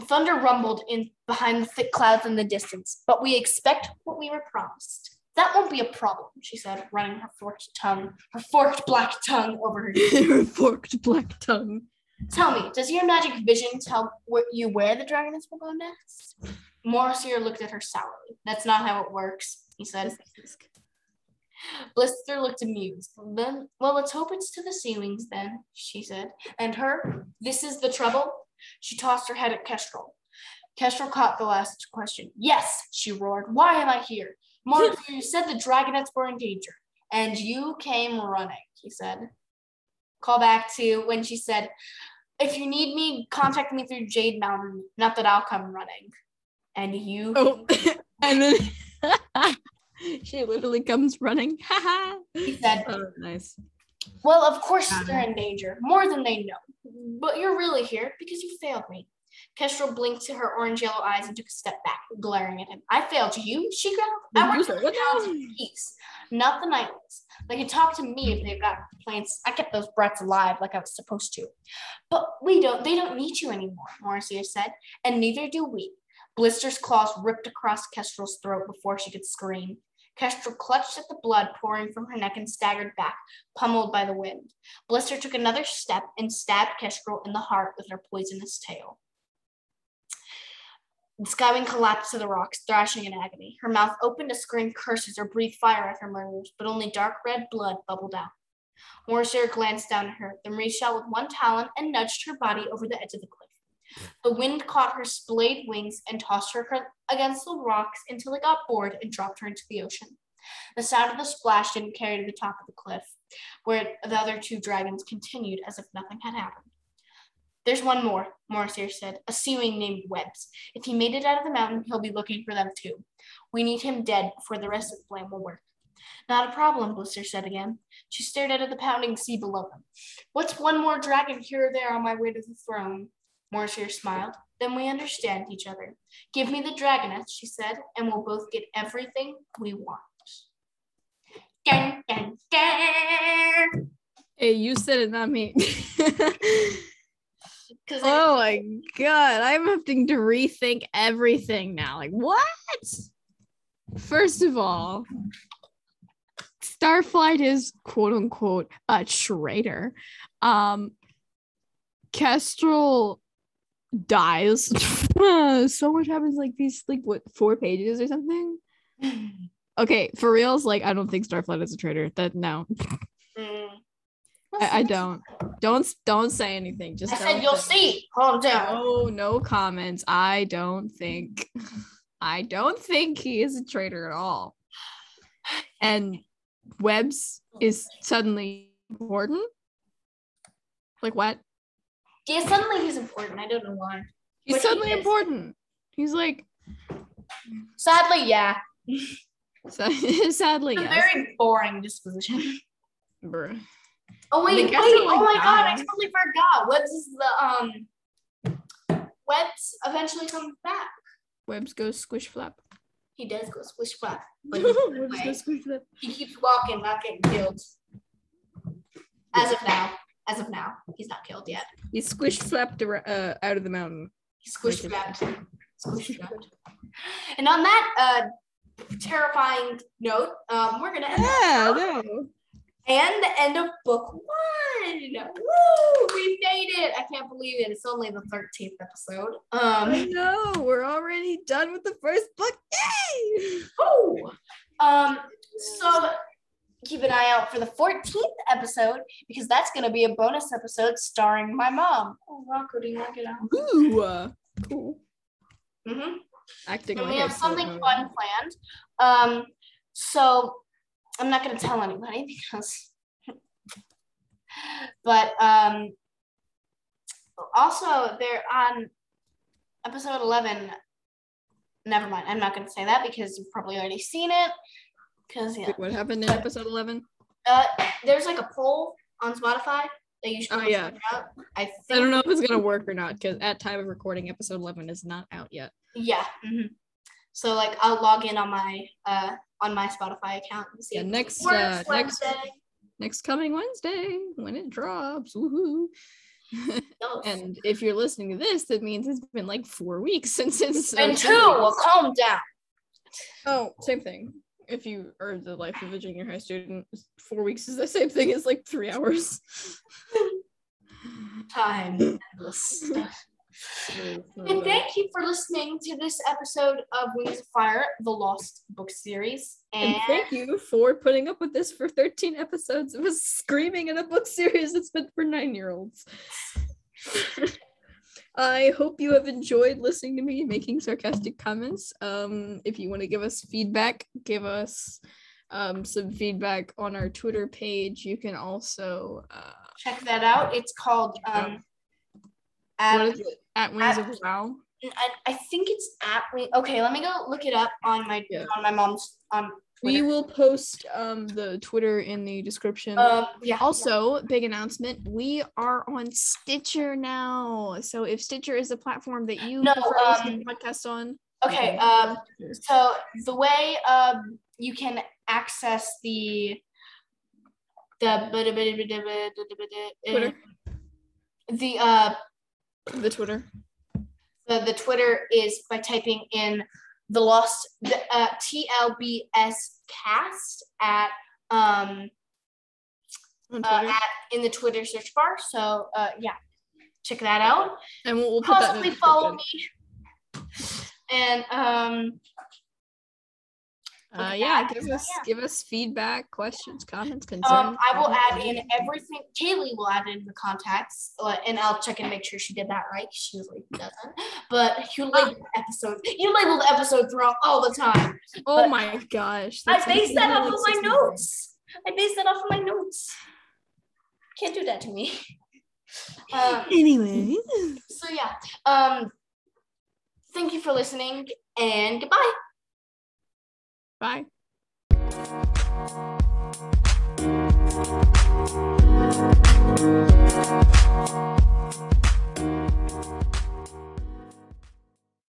thunder rumbled in behind the thick clouds in the distance, but we expect what we were promised. That won't be a problem, she said, running her forked tongue, her forked black tongue over her. her forked black tongue. Tell me, does your magic vision tell you where the dragonets will go next? Morrowseer looked at her sourly. That's not how it works, he said. Blister looked amused. Then, well, let's hope it's to the SeaWings then, she said. And her, this is the trouble? She tossed her head at Kestrel. Kestrel caught the last question. Yes, she roared. Why am I here? Morrowseer, you said the dragonets were in danger, and you came running, he said. Call back to when she said, if you need me, contact me through Jade Mountain. Not that I'll come running. And you. Oh, and then she literally comes running. he said, "Oh, nice." Well, of course they're in danger, more than they know. But you're really here because you failed me. Kestrel blinked to her orange yellow eyes and took a step back, glaring at him. I failed you, she growled. I worked for of Peace, not the NightWings. They could talk to me if they've got complaints. I kept those brats alive like I was supposed to. But we don't they don't need you anymore, Morrowseer said, and neither do we. Blister's claws ripped across Kestrel's throat before she could scream. Kestrel clutched at the blood pouring from her neck and staggered back, pummeled by the wind. Blister took another step and stabbed Kestrel in the heart with her poisonous tail. The Skywing collapsed to the rocks, thrashing in agony. Her mouth opened to scream curses or breathe fire at her murderers, but only dark red blood bubbled out. Morrowseer glanced down at her, then reached out with one talon and nudged her body over the edge of the cliff. The wind caught her splayed wings and tossed her against the rocks until it got bored and dropped her into the ocean. The sound of the splash didn't carry to the top of the cliff, where the other two dragons continued as if nothing had happened. There's one more, Morrowseer said, a seawing named Webs. If he made it out of the mountain, he'll be looking for them too. We need him dead before the rest of the plan will work. Not a problem, Blister said again. She stared out at the pounding sea below them. What's one more dragon here or there on my way to the throne? Morrowseer smiled. Then we understand each other. Give me the dragonets, she said, and we'll both get everything we want. Dun, dun, dun. Hey, you said it, not me. oh my god, I'm having to rethink everything now. Like, what? First of all, Starflight is quote unquote a traitor. Um, Kestrel dies. so much happens like these like what four pages or something. Okay, for reals, like I don't think Starflight is a traitor. That no. Mm. I, I, don't. Don't don't say anything. Just I said you'll see. Calm down. Oh, no comments. I don't think I don't think he is a traitor at all. And Webs is suddenly important. Like what? Yeah, suddenly he's important. I don't know why. He's but suddenly he important. He's like Sadly, yeah. sadly, a yes. very boring disposition. Bruh. Oh wait, wait! oh my god, I totally forgot. Webs is the um Webs eventually comes back. Webs goes squish flap. He does go squish flap. But Webs goes squish flap. He keeps walking, not getting killed. As of now. As of now. He's not killed yet. He's squish flapped uh, out of the mountain. He's squish flapped. Squish flapped. And on that uh terrifying note, um, we're gonna end yeah, no. And the end of book one. Woo! We made it. I can't believe it. It's only the 13th episode. Um I know. We're already done with the first book. Yay! Oh. Um, so keep an eye out for the 14th episode because that's gonna be a bonus episode starring my mom. Oh Rocco, do you want to get out? Ooh, uh, cool. Mm-hmm. Acting. And we have something fun planned. Um, so I'm not going to tell anybody because, but um, also they're on episode 11. Never mind. I'm not going to say that because you've probably already seen it. Because yeah. What happened in episode 11? Uh, there's like a poll on Spotify that you should. Oh yeah. I think. I don't know if it's gonna work or not because at time of recording, episode 11 is not out yet. Yeah. Mm-hmm. So like I'll log in on my uh on my Spotify account and see. Yeah, next uh, next next coming Wednesday when it drops. Woohoo. and if you're listening to this, that means it's been like four weeks since it's and two. Well, calm down. Oh, same thing. If you are the life of a junior high student, four weeks is the same thing as like three hours. Time. And thank you for listening to this episode of Wings of Fire, the Lost book series. And, and thank you for putting up with this for 13 episodes of us screaming in a book series that's meant for nine year olds. I hope you have enjoyed listening to me making sarcastic comments. Um, if you want to give us feedback, give us um, some feedback on our Twitter page. You can also uh, check that out. It's called um, at, it? At Wings at, of Wow. I, I think it's at. Okay, let me go look it up on my yeah. on my mom's on. Twitter. We will post um the Twitter in the description. Um, yeah. Also, yeah. big announcement: we are on Stitcher now. So if Stitcher is a platform that you no, um, podcast on. Okay. Um. So the way um you can access the the Twitter. the uh the Twitter. The, the Twitter is by typing in the lost the uh, TLBS cast at um uh, at in the Twitter search bar. So uh yeah, check that out. And we'll, we'll possibly follow me. And um Uh, yeah, that. give us Yeah. give us feedback, questions, comments, concerns. Um, I will add in everything. Kaylie will add in the contacts, uh, and I'll check and make sure she did that right. She usually doesn't. But you label the episodes. You label the episodes wrong all the time. Oh but my gosh. I that's based that off of my notes. I based that off of my notes. Can't do that to me. Um, Anyway. so yeah. Um, thank you for listening, and goodbye. Bye.